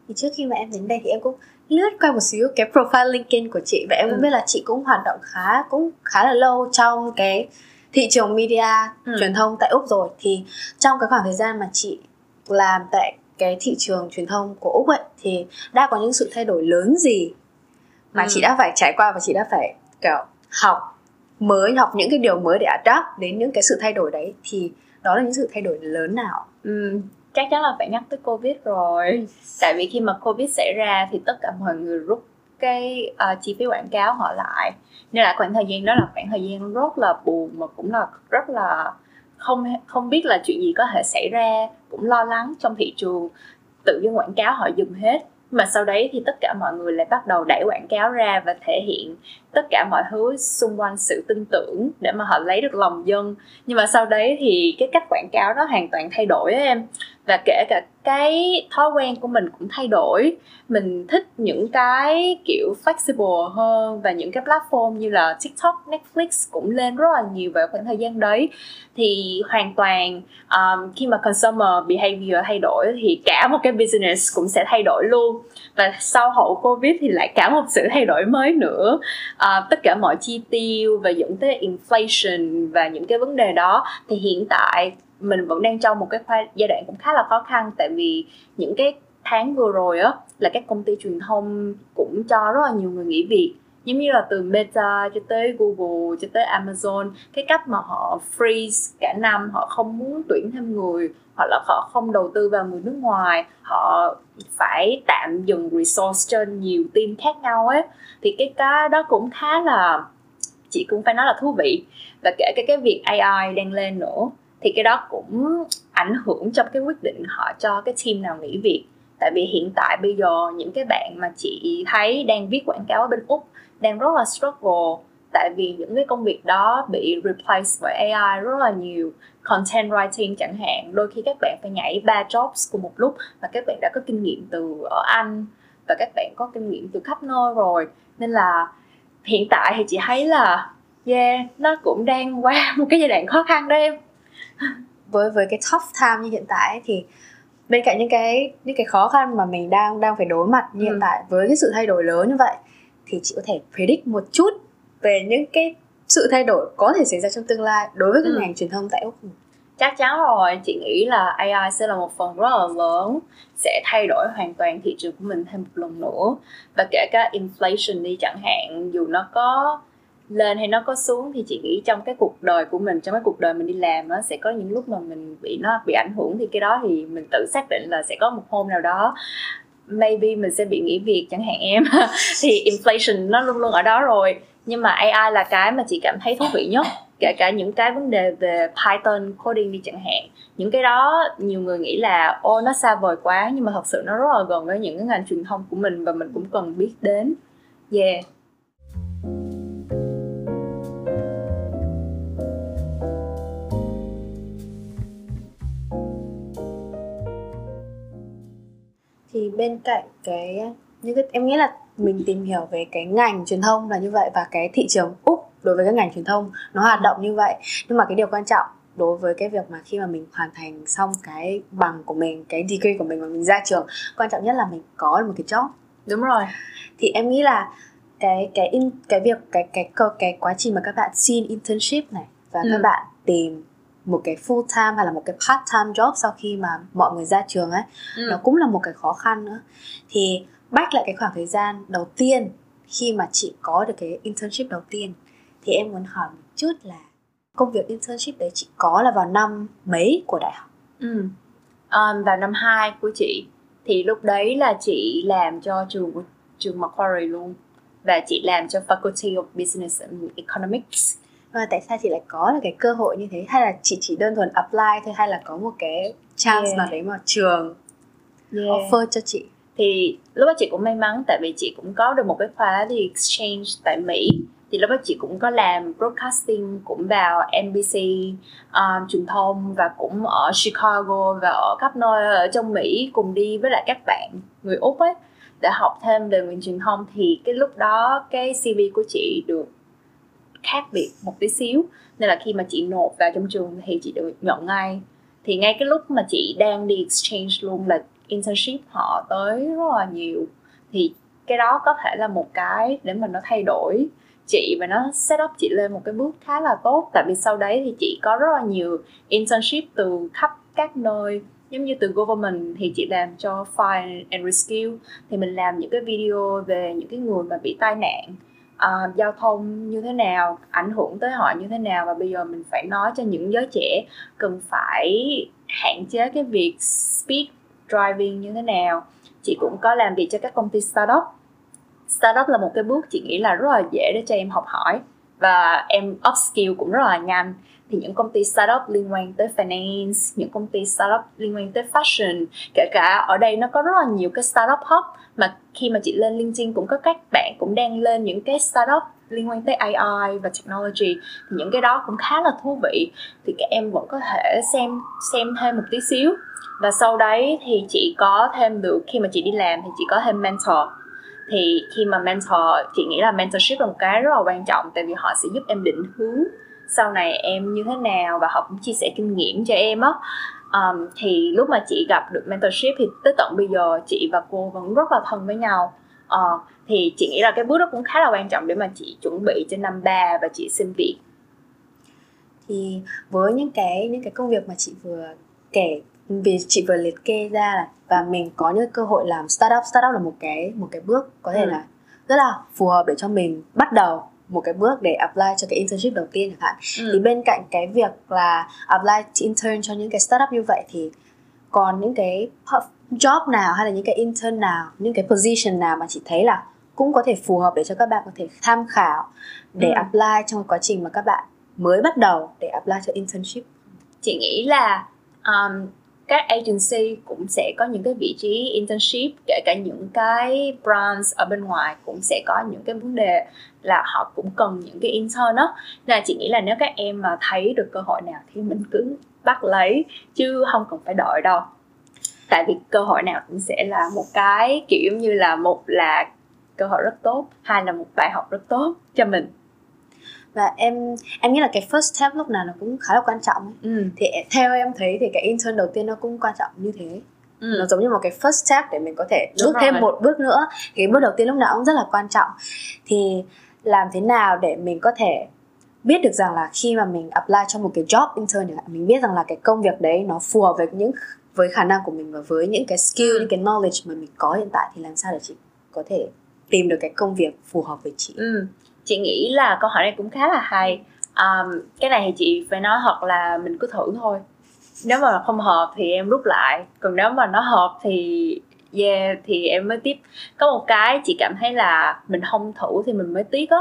thì trước khi mà em đến đây thì em cũng lướt qua một xíu cái profile LinkedIn của chị và em cũng Ừ. biết là chị cũng hoạt động khá cũng khá là lâu trong cái thị trường media Ừ. truyền thông tại úc rồi thì trong cái khoảng thời gian mà chị làm tại cái thị trường truyền thông của úc ấy thì đã có những sự thay đổi lớn gì mà Ừ. chị đã phải trải qua và chị đã phải kiểu học mới học những cái điều mới để adapt đến những cái sự thay đổi đấy thì đó là những sự thay đổi lớn nào Ừm, chắc chắn là phải nhắc tới covid rồi. <laughs> Tại vì khi mà covid xảy ra thì tất cả mọi người rút cái uh, chi phí quảng cáo họ lại. Nên là khoảng thời gian đó là khoảng thời gian rất là buồn mà cũng là rất là không không biết là chuyện gì có thể xảy ra. Cũng lo lắng trong thị trường. Tự dưng quảng cáo họ dừng hết mà sau đấy thì tất cả mọi người lại bắt đầu đẩy quảng cáo ra và thể hiện tất cả mọi thứ xung quanh sự tin tưởng để mà họ lấy được lòng dân. Nhưng mà sau đấy thì cái cách quảng cáo đó hoàn toàn thay đổi á em. Và kể cả cái thói quen của mình cũng thay đổi. Mình thích những cái kiểu flexible hơn và những cái platform như là tiktok netflix cũng lên rất là nhiều vào khoảng thời gian đấy. Thì hoàn toàn um, khi mà consumer behavior thay đổi thì cả một cái business cũng sẽ thay đổi luôn. Và sau hậu covid thì lại cả một sự thay đổi mới nữa. Uh, tất cả mọi chi tiêu và dẫn tới inflation và những cái vấn đề đó. Thì hiện tại mình vẫn đang trong một cái giai đoạn cũng khá là khó khăn. Tại vì những cái tháng vừa rồi á, là các công ty truyền thông cũng cho rất là nhiều người nghỉ việc. Giống như là từ Meta cho tới Google, cho tới Amazon, cái cách mà họ freeze cả năm, họ không muốn tuyển thêm người, hoặc là họ không đầu tư vào người nước ngoài, họ phải tạm dừng resource trên nhiều team khác nhau ấy. Thì cái cái đó cũng khá là, chị cũng phải nói là thú vị. Và kể cả cái việc AI đang lên nữa thì cái đó cũng ảnh hưởng trong cái quyết định họ cho cái team nào nghỉ việc. Tại vì hiện tại bây giờ những cái bạn mà chị thấy đang viết quảng cáo ở bên úc đang rất là struggle, tại vì những cái công việc đó bị replace bởi AI rất là nhiều, content writing chẳng hạn. Đôi khi các bạn phải nhảy ba jobs cùng một lúc và các bạn đã có kinh nghiệm từ ở Anh và các bạn có kinh nghiệm từ khắp nơi rồi. Nên là hiện tại thì chị thấy là, yeah, nó cũng đang qua <laughs> một cái giai đoạn khó khăn đó em với với cái tough time như hiện tại thì bên cạnh những cái những cái khó khăn mà mình đang đang phải đối mặt như ừ. hiện tại với cái sự thay đổi lớn như vậy thì chị có thể predict một chút về những cái sự thay đổi có thể xảy ra trong tương lai đối với cái ừ. ngành truyền thông tại úc chắc chắn rồi chị nghĩ là AI sẽ là một phần rất là lớn sẽ thay đổi hoàn toàn thị trường của mình thêm một lần nữa và kể cả inflation đi chẳng hạn dù nó có lên hay nó có xuống thì chị nghĩ trong cái cuộc đời của mình, trong cái cuộc đời mình đi làm nó sẽ có những lúc mà mình bị nó bị ảnh hưởng thì cái đó thì mình tự xác định là sẽ có một hôm nào đó, maybe mình sẽ bị nghỉ việc chẳng hạn em. <laughs> Thì inflation nó luôn luôn ở đó rồi. Nhưng mà AI là cái mà chị cảm thấy thú vị nhất, kể cả những cái vấn đề về Python coding đi chẳng hạn. Những cái đó nhiều người nghĩ là, ô, nó xa vời quá. Nhưng mà thật sự nó rất là gần với những cái ngành truyền thông của mình và mình cũng cần biết đến. Yeah. Bên cạnh cái những cái em nghĩ là mình tìm hiểu về cái ngành truyền thông là như vậy và cái thị trường úc đối với cái ngành truyền thông nó hoạt động như vậy. Nhưng mà cái điều quan trọng đối với cái việc mà khi mà mình hoàn thành xong cái bằng của mình cái degree của mình mà mình ra trường quan trọng nhất là mình có một cái job. Đúng rồi. Thì em nghĩ là cái cái in cái việc cái cái cái, cái quá trình mà các bạn xin internship này và ừ. các bạn tìm một cái full time hay là một cái part time job sau khi mà mọi người ra trường ấy ừ. nó cũng là một cái khó khăn nữa. Thì bách lại cái khoảng thời gian đầu tiên khi mà chị có được cái internship đầu tiên thì em muốn hỏi một chút là công việc internship đấy chị có là vào năm mấy của đại học? Ừ. um, vào năm 2 của chị. Thì lúc đấy là chị làm cho trường của trường Macquarie luôn. Và chị làm cho Faculty of Business and Economics mà tại sao chị lại có được cái cơ hội như thế hay là chị chỉ đơn thuần apply thôi hay là có một cái chance yeah. nào đấy mà trường yeah. offer cho chị thì lúc đó chị cũng may mắn tại vì chị cũng có được một cái khóa đi exchange tại Mỹ thì lúc đó chị cũng có làm broadcasting cũng vào NBC um, truyền thông và cũng ở Chicago và ở khắp nơi ở trong Mỹ cùng đi với lại các bạn người Úc ấy để học thêm về ngành truyền thông thì cái lúc đó cái CV của chị được khác biệt một tí xíu. Nên là khi mà chị nộp vào trong trường thì chị được nhận ngay. Thì ngay cái lúc mà chị đang đi exchange luôn là internship họ tới rất là nhiều. Thì cái đó có thể là một cái để mà nó thay đổi chị và nó set up chị lên một cái bước khá là tốt. Tại vì sau đấy thì chị có rất là nhiều internship từ khắp các nơi. Giống như từ government thì chị làm cho fire and rescue thì mình làm những cái video về những cái người mà bị tai nạn uh, giao thông như thế nào ảnh hưởng tới họ như thế nào và bây giờ mình phải nói cho những giới trẻ cần phải hạn chế cái việc speed driving như thế nào. Chị cũng có làm việc cho các công ty startup. Startup là một cái bước chị nghĩ là rất là dễ để cho em học hỏi và em upskill cũng rất là nhanh thì những công ty startup liên quan tới finance, những công ty startup liên quan tới fashion, kể cả ở đây nó có rất là nhiều cái startup hub mà khi mà chị lên LinkedIn cũng có các bạn cũng đang lên những cái startup liên quan tới AI và technology thì những cái đó cũng khá là thú vị. Thì các em vẫn có thể xem xem thêm một tí xíu. Và sau đấy thì chị có thêm được khi mà chị đi làm thì chị có thêm mentor. Thì khi mà mentor chị nghĩ là mentorship là một cái rất là quan trọng tại vì họ sẽ giúp em định hướng sau này em như thế nào và họ cũng chia sẻ kinh nghiệm cho em á. Um, thì lúc mà chị gặp được mentorship thì tới tận bây giờ chị và cô vẫn rất là thân với nhau. Uh, thì chị nghĩ là cái bước đó cũng khá là quan trọng để mà chị chuẩn bị cho năm ba và chị xin việc. Thì với những cái những cái công việc mà chị vừa kể vì chị vừa liệt kê ra là và mình có những cơ hội làm startup startup là một cái một cái bước có thể ừ. là rất là phù hợp để cho mình bắt đầu một cái bước để apply cho cái internship đầu tiên chẳng hạn ừ. thì bên cạnh cái việc là apply intern cho những cái startup như vậy thì còn những cái job nào hay là những cái intern nào những cái position nào mà chị thấy là cũng có thể phù hợp để cho các bạn có thể tham khảo để ừ. apply trong quá trình mà các bạn mới bắt đầu để apply cho internship chị nghĩ là um, các agency cũng sẽ có những cái vị trí internship, kể cả những cái brands ở bên ngoài cũng sẽ có những cái vấn đề là họ cũng cần những cái intern đó nên là chị nghĩ là nếu các em mà thấy được cơ hội nào thì mình cứ bắt lấy, chứ không cần phải đợi đâu. Tại vì cơ hội nào cũng sẽ là một cái kiểu như là một là cơ hội rất tốt, hai là một bài học rất tốt cho mình và em em nghĩ là cái first step lúc nào nó cũng khá là quan trọng ừ. thì theo em thấy thì cái intern đầu tiên nó cũng quan trọng như thế. Ừ. nó giống như một cái first step để mình có thể bước thêm một bước nữa. Cái bước đầu tiên lúc nào cũng rất là quan trọng. Thì làm thế nào để mình có thể biết được rằng là khi mà mình apply cho một cái job intern mình biết rằng là cái công việc đấy nó phù hợp với những với khả năng của mình và với những cái skill ừ. những cái knowledge mà mình có hiện tại thì làm sao để chị có thể tìm được cái công việc phù hợp với chị? Ừ chị nghĩ là câu hỏi này cũng khá là hay. Um, cái này thì chị phải nói thật là mình cứ thử thôi. Nếu mà không hợp thì em rút lại. Còn nếu mà nó hợp thì yeah thì em mới tiếp. Có một cái chị cảm thấy là mình không thử thì mình mới tiếc á.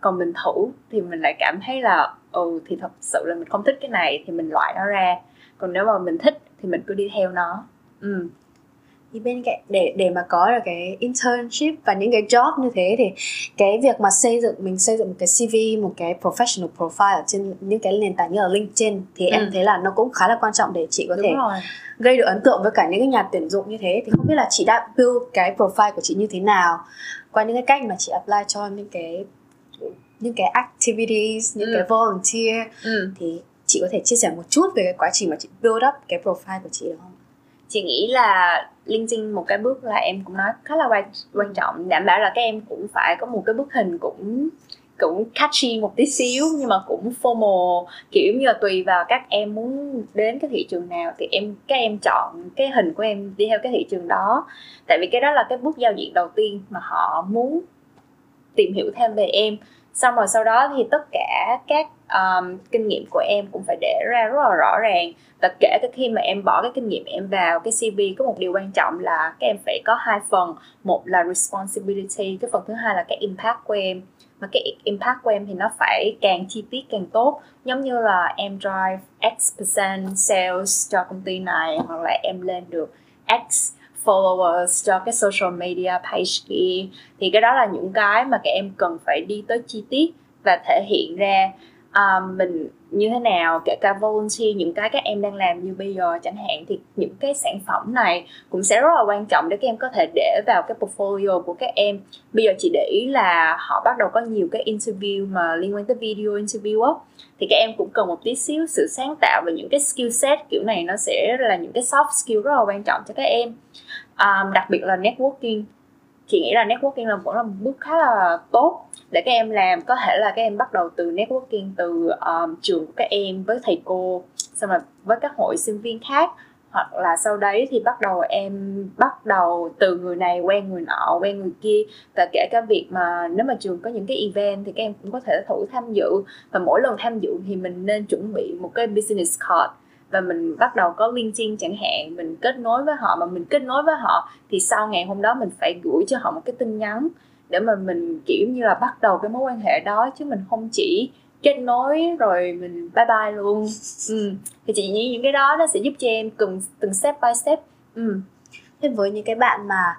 Còn mình thử thì mình lại cảm thấy là ừ thì thật sự là mình không thích cái này thì mình loại nó ra. Còn nếu mà mình thích thì mình cứ đi theo nó. Ừ thì bên cạnh để để mà có được cái internship và những cái job như thế thì cái việc mà xây dựng mình xây dựng một cái CV một cái professional profile ở trên những cái nền tảng như là LinkedIn thì ừ. em thấy là nó cũng khá là quan trọng để chị có Đúng thể rồi. gây được ấn tượng với cả những cái nhà tuyển dụng như thế thì không biết là chị đã build cái profile của chị như thế nào qua những cái cách mà chị apply cho những cái những cái activities những ừ. cái volunteer ừ. thì chị có thể chia sẻ một chút về cái quá trình mà chị build up cái profile của chị được không? Chị nghĩ là LinkedIn một cái bước là em cũng nói khá là quan quan trọng, đảm bảo là các em cũng phải có một cái bức hình cũng cũng catchy một tí xíu, nhưng mà cũng formal, kiểu như là tùy vào các em muốn đến cái thị trường nào thì em, các em chọn cái hình của em đi theo cái thị trường đó. Tại vì cái đó là cái bước giao diện đầu tiên mà họ muốn tìm hiểu thêm về em xong rồi sau đó thì tất cả các um, kinh nghiệm của em cũng phải để ra rất là rõ ràng. Và kể cả khi mà em bỏ cái kinh nghiệm em vào cái CV có một điều quan trọng là các em phải có hai phần. Một là responsibility cái phần thứ hai là cái impact của em. Mà cái impact của em thì nó phải càng chi tiết càng tốt. Giống như là em drive x percent sales cho công ty này hoặc là em lên được x followers cho cái social media page kia. Thì cái đó là những cái mà các em cần phải đi tới chi tiết và thể hiện ra um, mình như thế nào kể cả volunteer những cái các em đang làm như bây giờ chẳng hạn. Thì những cái sản phẩm này cũng sẽ rất là quan trọng để các em có thể để vào cái portfolio của các em. Bây giờ chị để ý là họ bắt đầu có nhiều cái interview mà liên quan tới video interview á. Thì các em cũng cần một tí xíu sự sáng tạo và những cái skill set kiểu này nó sẽ là những cái soft skill rất là quan trọng cho các em um, đặc biệt là networking. Chị nghĩ là networking là vẫn là một bước khá là tốt để các em làm. Có thể là các em bắt đầu từ networking từ um, trường của các em với thầy cô xong rồi với các hội sinh viên khác. Hoặc là sau đấy thì bắt đầu em bắt đầu từ người này quen người nọ quen người kia. Và kể cả việc mà nếu mà trường có những cái event thì các em cũng có thể thử tham dự. Và mỗi lần tham dự thì mình nên chuẩn bị một cái business card và mình bắt đầu có LinkedIn chẳng hạn mình kết nối với họ mà mình kết nối với họ thì sau ngày hôm đó mình phải gửi cho họ một cái tin nhắn để mà mình kiểu như là bắt đầu cái mối quan hệ đó chứ mình không chỉ kết nối rồi mình bye bye luôn ừ. thì chị nghĩ những cái đó nó sẽ giúp cho em từng từng step by step ừ. thế với những cái bạn mà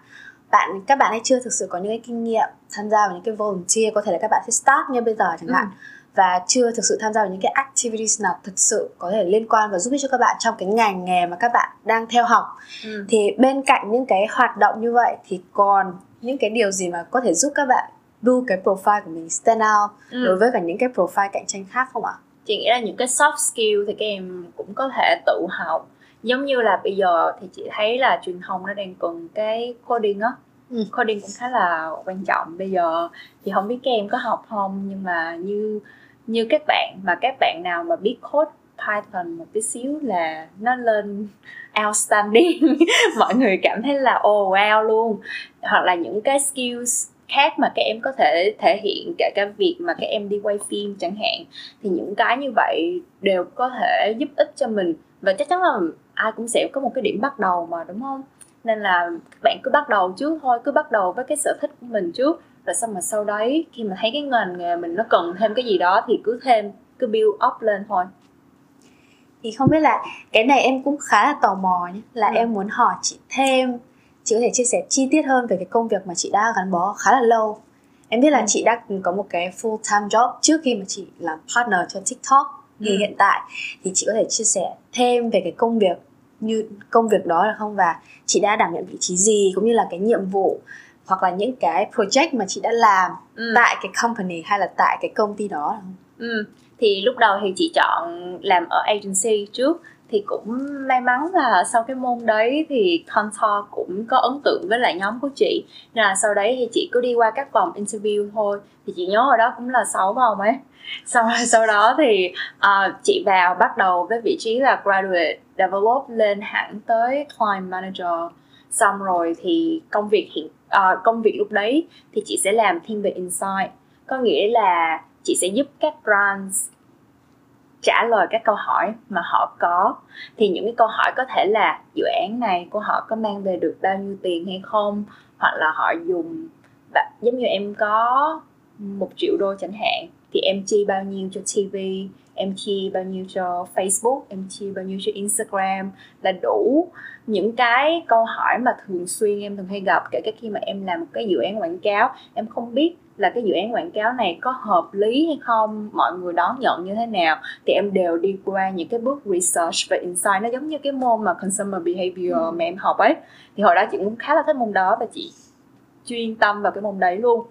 bạn các bạn ấy chưa thực sự có những cái kinh nghiệm tham gia vào những cái volunteer có thể là các bạn sẽ start như bây giờ chẳng hạn ừ. Và chưa thực sự tham gia vào những cái activities nào thực sự có thể liên quan và giúp ích cho các bạn trong cái ngành nghề mà các bạn đang theo học ừ. thì bên cạnh những cái hoạt động như vậy thì còn những cái điều gì mà có thể giúp các bạn build cái profile của mình stand out ừ. đối với cả những cái profile cạnh tranh khác không ạ? Chị nghĩ là những cái soft skill thì các em cũng có thể tự học giống như là bây giờ thì chị thấy là truyền thông nó đang cần cái coding á ừ. coding cũng khá là quan trọng. Bây giờ thì không biết các em có học không, nhưng mà như như các bạn mà các bạn nào mà biết code Python một tí xíu là nó lên outstanding. <laughs> Mọi người cảm thấy là oh wow luôn. Hoặc là những cái skills khác mà các em có thể thể hiện cả cái việc mà các em đi quay phim chẳng hạn, thì những cái như vậy đều có thể giúp ích cho mình. Và chắc chắn là ai cũng sẽ có một cái điểm bắt đầu mà, đúng không? Nên là các bạn cứ bắt đầu trước thôi cứ bắt đầu với cái sở thích của mình trước rồi xong mà sau đấy khi mà thấy cái ngành nghề mình nó cần thêm cái gì đó thì cứ thêm cứ build up lên thôi thì không biết là cái này em cũng khá là tò mò nhé là ừ. em muốn hỏi chị thêm chị có thể chia sẻ chi tiết hơn về cái công việc mà chị đã gắn bó khá là lâu em biết là ừ. chị đã có một cái full time job trước khi mà chị làm partner cho tiktok thì ừ. hiện tại thì chị có thể chia sẻ thêm về cái công việc như công việc đó là không và chị đã đảm nhận vị trí gì cũng như là cái nhiệm vụ hoặc là những cái project mà chị đã làm ừ. tại cái company hay là tại cái công ty đó không? Ừ. thì lúc đầu thì chị chọn làm ở agency trước thì cũng may mắn là sau cái môn đấy thì Contour cũng có ấn tượng với lại nhóm của chị. Nên là sau đấy thì chị cứ đi qua các vòng interview thôi. Thì chị nhớ ở đó cũng là 6 vòng ấy. <laughs> Sau sau đó thì uh, chị vào bắt đầu với vị trí là graduate develop lên hẳn tới client manager. Xong rồi thì công việc hiện uh, công việc lúc đấy thì chị sẽ làm thiên về insight. Có nghĩa là chị sẽ giúp các brands trả lời các câu hỏi mà họ có. Thì những cái câu hỏi có thể là dự án này của họ có mang về được bao nhiêu tiền hay không? Hoặc là họ dùng giống như em có một triệu đô chẳng hạn, thì em chi bao nhiêu cho TV em chi bao nhiêu cho Facebook? Em chi bao nhiêu cho Instagram? Là đủ những cái câu hỏi mà thường xuyên em thường hay gặp, kể cả khi mà em làm một cái dự án quảng cáo, em không biết là cái dự án quảng cáo này có hợp lý hay không mọi người đón nhận như thế nào thì em đều đi qua những cái bước research và insight. Nó giống như cái môn mà consumer behavior ừ. mà em học ấy. Thì hồi đó chị cũng khá là thích môn đó và chị chuyên tâm vào cái môn đấy luôn.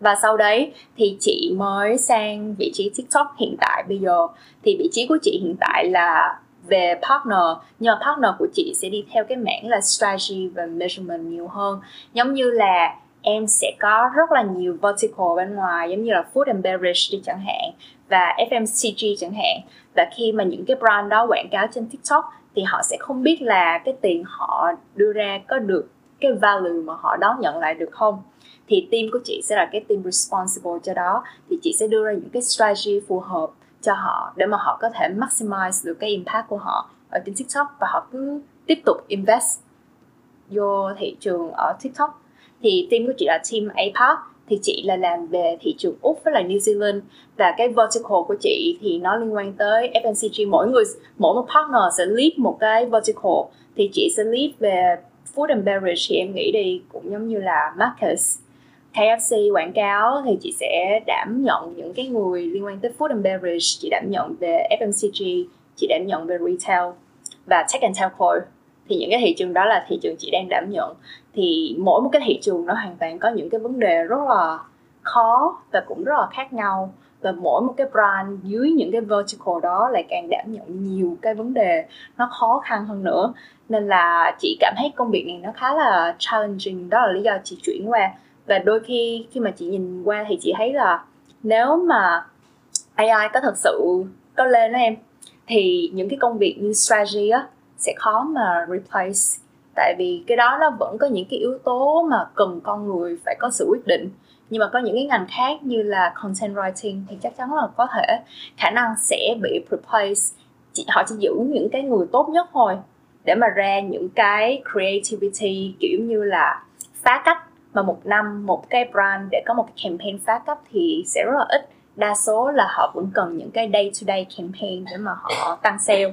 Và sau đấy thì chị mới sang vị trí tiktok hiện tại bây giờ. Thì vị trí của chị hiện tại là về partner nhưng mà partner của chị sẽ đi theo cái mảng là strategy và measurement nhiều hơn. Giống như là em sẽ có rất là nhiều vertical bên ngoài, giống như là food and beverage đi chẳng hạn, và FMCG chẳng hạn. Và khi mà những cái brand đó quảng cáo trên TikTok, thì họ sẽ không biết là cái tiền họ đưa ra có được cái value mà họ đón nhận lại được không. Thì team của chị sẽ là cái team responsible cho đó, thì chị sẽ đưa ra những cái strategy phù hợp cho họ để mà họ có thể maximize được cái impact của họ ở trên TikTok và họ cứ tiếp tục invest vô thị trường ở TikTok thì team của chị là team APAC thì chị là làm về thị trường Úc với là New Zealand. Và cái vertical của chị thì nó liên quan tới FMCG mỗi người, mỗi một partner sẽ lead một cái vertical. Thì chị sẽ lead về food and beverage, thì em nghĩ đi, cũng giống như là Marcus. KFC quảng cáo, thì chị sẽ đảm nhận những cái người liên quan tới food and beverage. Chị đảm nhận về FMCG chị đảm nhận về retail và tech and telco thì những cái thị trường đó là thị trường chị đang đảm nhận. Thì mỗi một cái thị trường nó hoàn toàn có những cái vấn đề rất là khó và cũng rất là khác nhau. Và mỗi một cái brand dưới những cái vertical đó lại càng đảm nhận nhiều cái vấn đề nó khó khăn hơn nữa. Nên là chị cảm thấy công việc này nó khá là challenging, đó là lý do chị chuyển qua. Và đôi khi khi mà chị nhìn qua thì chị thấy là nếu mà AI có thật sự có lên đó em, thì những cái công việc như strategy á sẽ khó mà replace. Tại vì cái đó nó vẫn có những cái yếu tố mà cần con người phải có sự quyết định. Nhưng mà có những cái ngành khác như là content writing thì chắc chắn là có thể khả năng sẽ bị replace. Chị họ chỉ giữ những cái người tốt nhất thôi, để mà ra những cái creativity kiểu như là phá cách. Mà một năm một cái brand để có một cái campaign phá cách thì sẽ rất là ít. Đa số là họ vẫn cần những cái day to day campaign để mà họ tăng sale.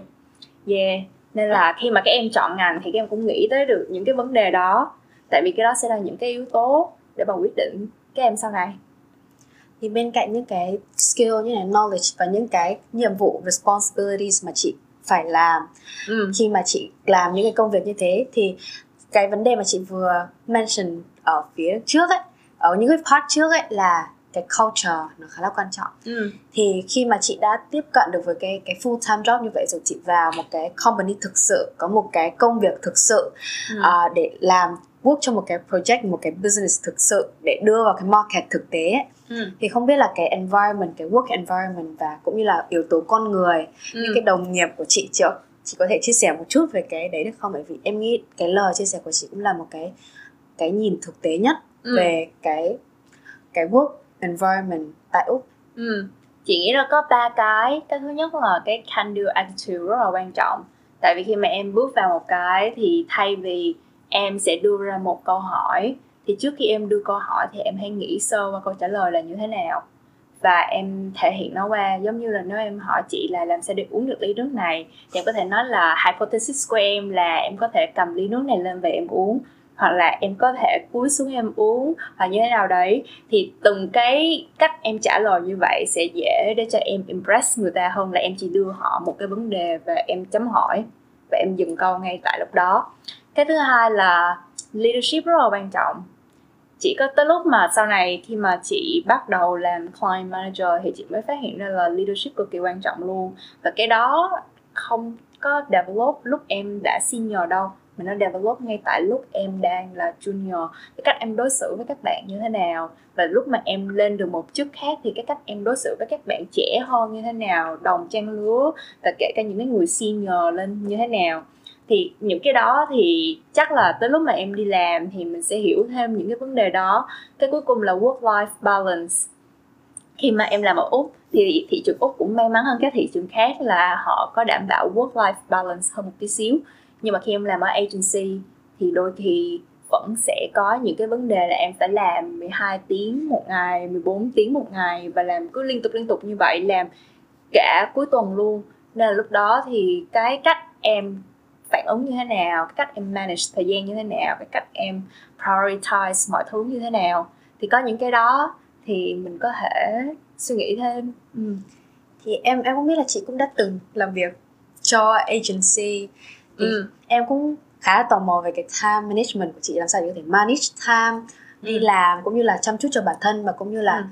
Yeah nên là khi mà các em chọn ngành thì các em cũng nghĩ tới được những cái vấn đề đó tại vì cái đó sẽ là những cái yếu tố để mà quyết định các em sau này thì bên cạnh những cái skill như này knowledge và những cái nhiệm vụ responsibilities mà chị phải làm ừ. khi mà chị làm những cái công việc như thế thì cái vấn đề mà chị vừa mention ở phía trước ấy ở những cái part trước ấy là cái culture nó khá là quan trọng Ừ. thì khi mà chị đã tiếp cận được với cái cái full time job như vậy rồi chị vào một cái company thực sự có một cái công việc thực sự Ừ. à, để làm work cho một cái project một cái business thực sự để đưa vào cái market thực tế ấy. Ừ. thì không biết là cái environment cái work environment và cũng như là yếu tố con người Ừ. những cái đồng nghiệp của chị trước chị có thể chia sẻ một chút về cái đấy được không bởi vì em nghĩ cái lời chia sẻ của chị cũng là một cái cái nhìn thực tế nhất Ừ. về cái cái work environment, tại úc. Ừ. Chị nghĩ là có ba cái. Cái thứ nhất là cái can do attitude rất là quan trọng. Tại vì khi mà em bước vào một cái Thì thay vì em sẽ đưa ra một câu hỏi, Thì trước khi em đưa câu hỏi Thì em hãy nghĩ sơ qua câu trả lời là như thế nào. Và em thể hiện nó qua. Giống như là nếu em hỏi chị là làm sao để uống được ly nước này, Thì em có thể nói là hypothesis của em là Em có thể cầm ly nước này lên và em uống hoặc là em có thể cúi xuống em uống hoặc như thế nào đấy, thì từng cái cách em trả lời như vậy sẽ dễ để cho em impress người ta hơn là em chỉ đưa họ một cái vấn đề và em chấm hỏi và em dừng câu ngay tại lúc đó. Cái thứ hai là leadership rất là quan trọng. Chỉ có tới lúc mà sau này khi mà chị bắt đầu làm client manager thì chị mới phát hiện ra là leadership cực kỳ quan trọng luôn. Và cái đó không có develop lúc em đã senior đâu mà nó develop ngay tại lúc em đang là junior. Cái cách em đối xử với các bạn như thế nào? Và lúc mà em lên được một chức khác thì cái cách em đối xử với các bạn trẻ hơn như thế nào? Đồng trang lứa và kể cả những cái người senior lên như thế nào? Thì những cái đó thì chắc là tới lúc mà em đi làm thì mình sẽ hiểu thêm những cái vấn đề đó. Cái cuối cùng là work life balance. Khi mà em làm ở úc thì thị trường úc cũng may mắn hơn các thị trường khác là họ có đảm bảo work life balance hơn một tí xíu nhưng mà khi em làm ở agency thì đôi khi vẫn sẽ có những cái vấn đề là em phải làm 12 tiếng một ngày, 14 tiếng một ngày và làm cứ liên tục liên tục như vậy làm cả cuối tuần luôn. Nên là lúc đó thì cái cách em phản ứng như thế nào, cái cách em manage thời gian như thế nào, cái cách em prioritize mọi thứ như thế nào thì có những cái đó thì mình có thể suy nghĩ thêm. Ừ. thì em em cũng biết là chị cũng đã từng làm việc cho agency thì Ừ. em cũng khá là tò mò về cái time management của chị làm sao để có thể manage time đi Ừ. làm cũng như là chăm chút cho bản thân và cũng như là Ừ.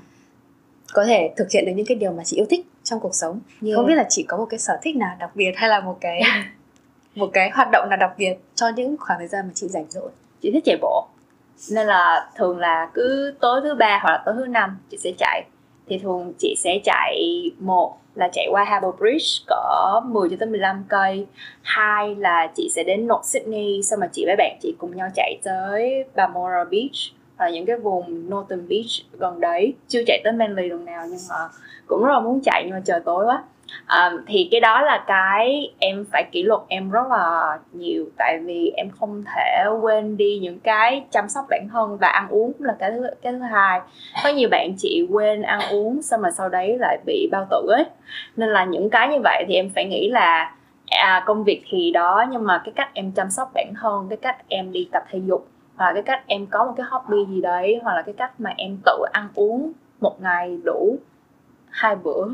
có thể thực hiện được những cái điều mà chị yêu thích trong cuộc sống Yeah. không biết là chị có một cái sở thích nào đặc biệt hay là một cái <laughs> một cái hoạt động nào đặc biệt cho những khoảng thời gian mà chị rảnh rỗi chị thích chạy bộ nên là thường là cứ tối thứ ba hoặc là tối thứ năm chị sẽ chạy thì thường chị sẽ chạy một là chạy qua Harbour Bridge cỡ 10 cho tới 15 cây. Hai là chị sẽ đến North Sydney, xong mà chị với bạn chị cùng nhau chạy tới Balmoral Beach hoặc là những cái vùng Northern Beach gần đấy. Chưa chạy tới Manly lần nào nhưng mà cũng rất là muốn chạy nhưng mà trời tối quá à, thì cái đó là cái em phải kỷ luật em rất là nhiều tại vì em không thể quên đi những cái chăm sóc bản thân và ăn uống cũng là cái thứ cái thứ hai. Có nhiều bạn chị quên ăn uống xong mà sau đấy lại bị bao tử ấy. Nên là những cái như vậy thì em phải nghĩ là à, công việc thì đó nhưng mà cái cách em chăm sóc bản thân cái cách em đi tập thể dục hoặc là cái cách em có một cái hobby gì đấy hoặc là cái cách mà em tự ăn uống một ngày đủ hai bữa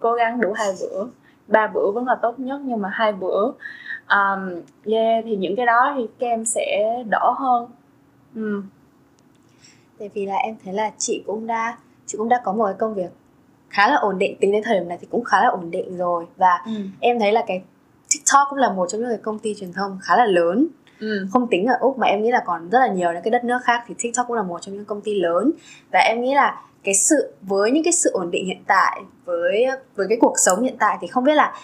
cố gắng đủ hai bữa ba bữa vẫn là tốt nhất nhưng mà hai bữa um, yeah thì những cái đó thì các em sẽ đỡ hơn ừ. tại vì là em thấy là chị cũng đã chị cũng đã có một cái công việc khá là ổn định tính đến thời điểm này thì cũng khá là ổn định rồi và Ừ. em thấy là cái TikTok cũng là một trong những cái công ty truyền thông khá là lớn Ừ. không tính ở úc mà em nghĩ là còn rất là nhiều những cái đất nước khác thì tiktok cũng là một trong những công ty lớn và em nghĩ là cái sự với những cái sự ổn định hiện tại với với cái cuộc sống hiện tại thì không biết là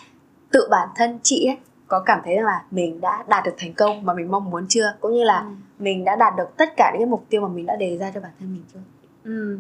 tự bản thân chị ấy có cảm thấy rằng là mình đã đạt được thành công mà mình mong muốn chưa? Cũng như là Ừ. mình đã đạt được tất cả những cái mục tiêu mà mình đã đề ra cho bản thân mình chưa? Ừ.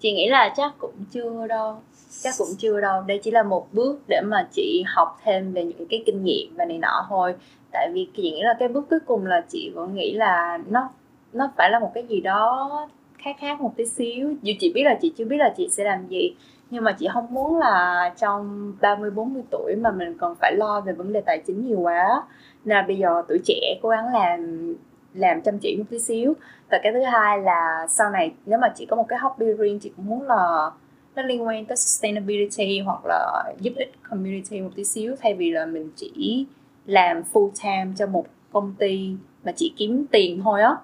chị nghĩ là chắc cũng chưa đâu. Chắc cũng chưa đâu. Đây chỉ là một bước để mà chị học thêm về những cái kinh nghiệm và này nọ thôi. Tại vì chị nghĩ là cái bước cuối cùng là chị vẫn nghĩ là nó nó phải là một cái gì đó khác khác một tí xíu. Dù chị biết là chị chưa biết là chị sẽ làm gì, nhưng mà chị không muốn là trong 30 40 tuổi mà mình còn phải lo về vấn đề tài chính nhiều quá. Nên là bây giờ tuổi trẻ cố gắng làm làm chăm chỉ một tí xíu. Và cái thứ hai là sau này nếu mà chị có một cái hobby riêng, chị cũng muốn là nó liên quan tới sustainability hoặc là giúp ích community một tí xíu. Thay vì là mình chỉ làm full time cho một công ty mà chỉ kiếm tiền thôi á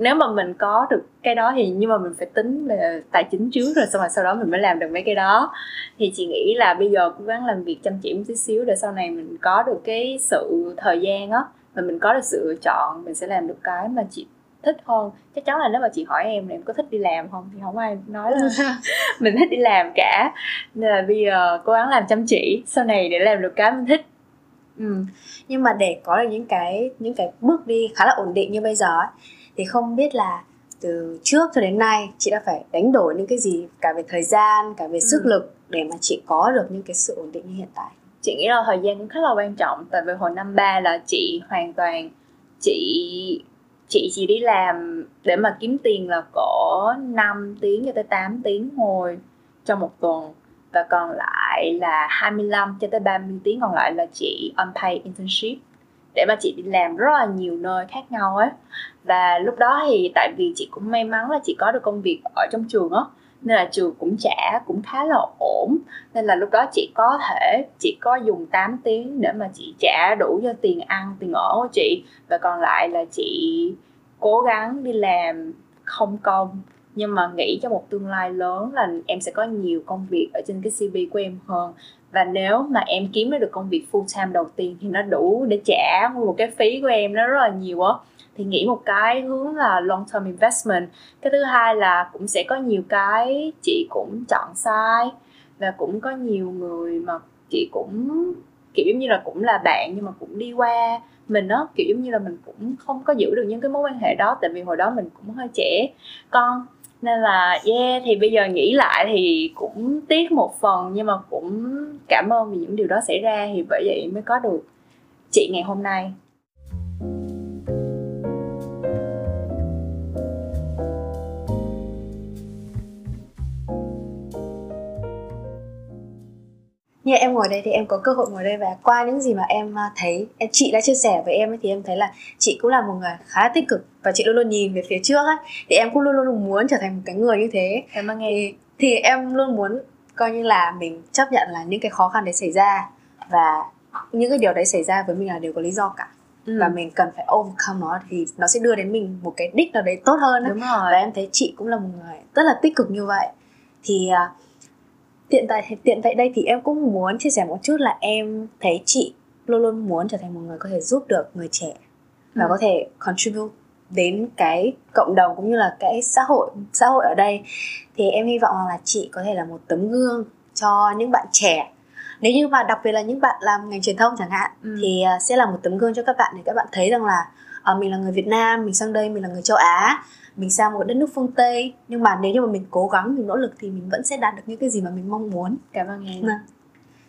nếu mà mình có được cái đó thì nhưng mà mình phải tính về tài chính trước rồi xong rồi sau đó mình mới làm được mấy cái đó. Thì chị nghĩ là bây giờ cố gắng làm việc chăm chỉ một tí xíu để sau này mình có được cái sự thời gian á và mình có được sự lựa chọn mình sẽ làm được cái mà chị thích hơn. Chắc chắn là nếu mà chị hỏi em là em có thích đi làm không thì không ai nói là <laughs> <laughs> mình thích đi làm cả. Nên là bây giờ cố gắng làm chăm chỉ sau này để làm được cái mình thích. Ừ. nhưng mà để có được những cái những cái bước đi khá là ổn định như bây giờ ấy, thì không biết là từ trước cho đến nay chị đã phải đánh đổi những cái gì cả về thời gian cả về sức ừ. lực để mà chị có được những cái sự ổn định như hiện tại chị nghĩ là thời gian cũng khá là quan trọng tại vì hồi năm ba là chị hoàn toàn chị chị chỉ đi làm để mà kiếm tiền là có 5 tiếng cho tới 8 tiếng thôi trong một tuần và còn lại là 25 cho tới 30 tiếng còn lại là chị unpaid internship để mà chị đi làm rất là nhiều nơi khác nhau ấy. Và lúc đó thì tại vì chị cũng may mắn là chị có được công việc ở trong trường á, nên là trường cũng trả cũng khá là ổn. Nên là lúc đó chị có thể, chị có dùng 8 tiếng để mà chị trả đủ cho tiền ăn, tiền ở của chị. Và còn lại là chị cố gắng đi làm không công nhưng mà nghĩ cho một tương lai lớn là em sẽ có nhiều công việc ở trên cái CV của em hơn. Và nếu mà em kiếm được công việc full time đầu tiên thì nó đủ để trả một cái phí của em nó rất là nhiều á. Thì nghĩ một cái hướng là long term investment. Cái thứ hai là cũng sẽ có nhiều cái chị cũng chọn sai. Và cũng có nhiều người mà chị cũng, kiểu như là cũng là bạn nhưng mà cũng đi qua mình nó kiểu giống như là mình cũng không có giữ được những cái mối quan hệ đó, tại vì hồi đó mình cũng hơi trẻ. Con nên là, yeah, thì bây giờ nghĩ lại thì cũng tiếc một phần, nhưng mà cũng cảm ơn vì những điều đó xảy ra, thì bởi vậy mới có được chị ngày hôm nay. Như em ngồi đây thì em có cơ hội ngồi đây và qua những gì mà em à, thấy em chị đã chia sẻ với em ấy, thì em thấy là chị cũng là một người khá tích cực và chị luôn luôn nhìn về phía trước ấy thì em cũng luôn luôn muốn trở thành một cái người như thế em ơn thì, thì em luôn muốn coi như là mình chấp nhận là những cái khó khăn đấy xảy ra và những cái điều đấy xảy ra với mình là đều có lý do cả ừ. và mình cần phải overcome nó thì nó sẽ đưa đến mình một cái đích nào đấy tốt hơn ấy. Đúng rồi. và em thấy chị cũng là một người rất là tích cực như vậy thì uh, tiện tại tiện tại đây thì em cũng muốn chia sẻ một chút là em thấy chị luôn luôn muốn trở thành một người có thể giúp được người trẻ và ừ. có thể contribute đến cái cộng đồng cũng như là cái xã hội xã hội ở đây thì em hy vọng là chị có thể là một tấm gương cho những bạn trẻ nếu như mà đặc biệt là những bạn làm ngành truyền thông chẳng hạn ừ. thì à, sẽ là một tấm gương cho các bạn để các bạn thấy rằng là uh, mình là người Việt Nam mình sang đây mình là người châu Á mình sang một đất nước phương Tây. Nhưng mà nếu như mà mình cố gắng mình nỗ lực thì mình vẫn sẽ đạt được những cái gì mà mình mong muốn. Cảm ơn em. À.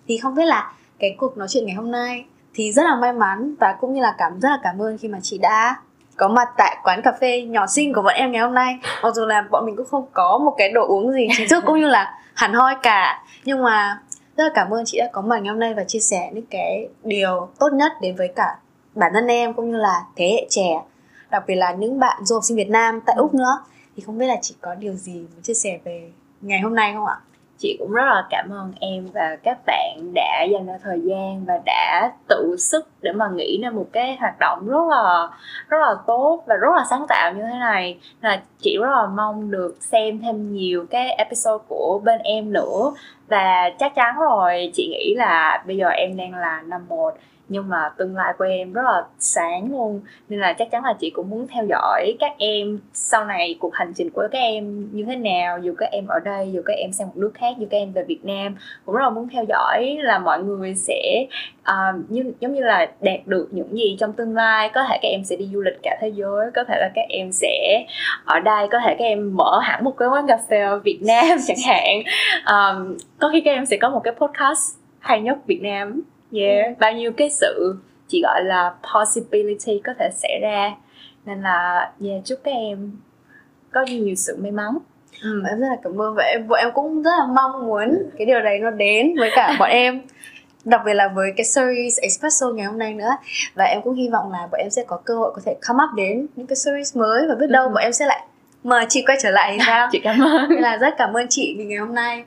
thì không biết là cái cuộc nói chuyện ngày hôm nay thì rất là may mắn và cũng như là cảm rất là cảm ơn khi mà chị đã có mặt tại quán cà phê nhỏ xinh của bọn em ngày hôm nay. Mặc dù là bọn mình cũng không có một cái đồ uống gì chính thức cũng như là hẳn hoi cả. Nhưng mà rất là cảm ơn chị đã có mặt ngày hôm nay và chia sẻ những cái điều tốt nhất đến với cả bản thân em cũng như là thế hệ trẻ đặc biệt là những bạn du học sinh Việt Nam tại Úc nữa. Thì không biết là chị có điều gì muốn chia sẻ về ngày hôm nay không ạ? chị cũng rất là cảm ơn em và các bạn đã dành ra thời gian và đã tự sức để mà nghĩ ra một cái hoạt động rất là rất là tốt và rất là sáng tạo như thế này. Là chị rất là mong được xem thêm nhiều cái episode của bên em nữa. Và chắc chắn rồi, chị nghĩ là bây giờ em đang là năm một nhưng mà tương lai của em rất là sáng luôn. Nên là chắc chắn là chị cũng muốn theo dõi các em sau này cuộc hành trình của các em như thế nào dù các em ở đây dù các em sang một nước khác dù các em về Việt Nam. Cũng rất là muốn theo dõi là mọi người sẽ uh, như giống như là đạt được những gì trong tương lai. Có thể các em sẽ đi du lịch cả thế giới có thể là các em sẽ ở đây có thể các em mở hẳn một cái quán cà phê ở Việt Nam <laughs> chẳng hạn. Um, có khi các em sẽ có một cái podcast hay nhất Việt Nam yeah. Ừ. bao nhiêu cái sự chỉ gọi là possibility có thể xảy ra. Nên là yeah chúc các em có nhiều sự may mắn. Ừ. em rất là cảm ơn vậy bọn em cũng rất là mong muốn cái điều đấy nó đến với cả bọn em. Đặc biệt là với cái series Espresso ngày hôm nay nữa. Và em cũng hy vọng là bọn em sẽ có cơ hội có thể come up đến những cái series mới. Và biết đâu ừ. bọn em sẽ lại mời chị quay trở lại thì sao? <laughs> Chị cảm ơn. Nên là rất cảm ơn chị vì ngày hôm nay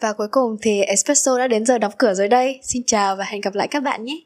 và cuối cùng thì Espresso đã đến giờ đóng cửa rồi đây. Xin chào và hẹn gặp lại các bạn nhé.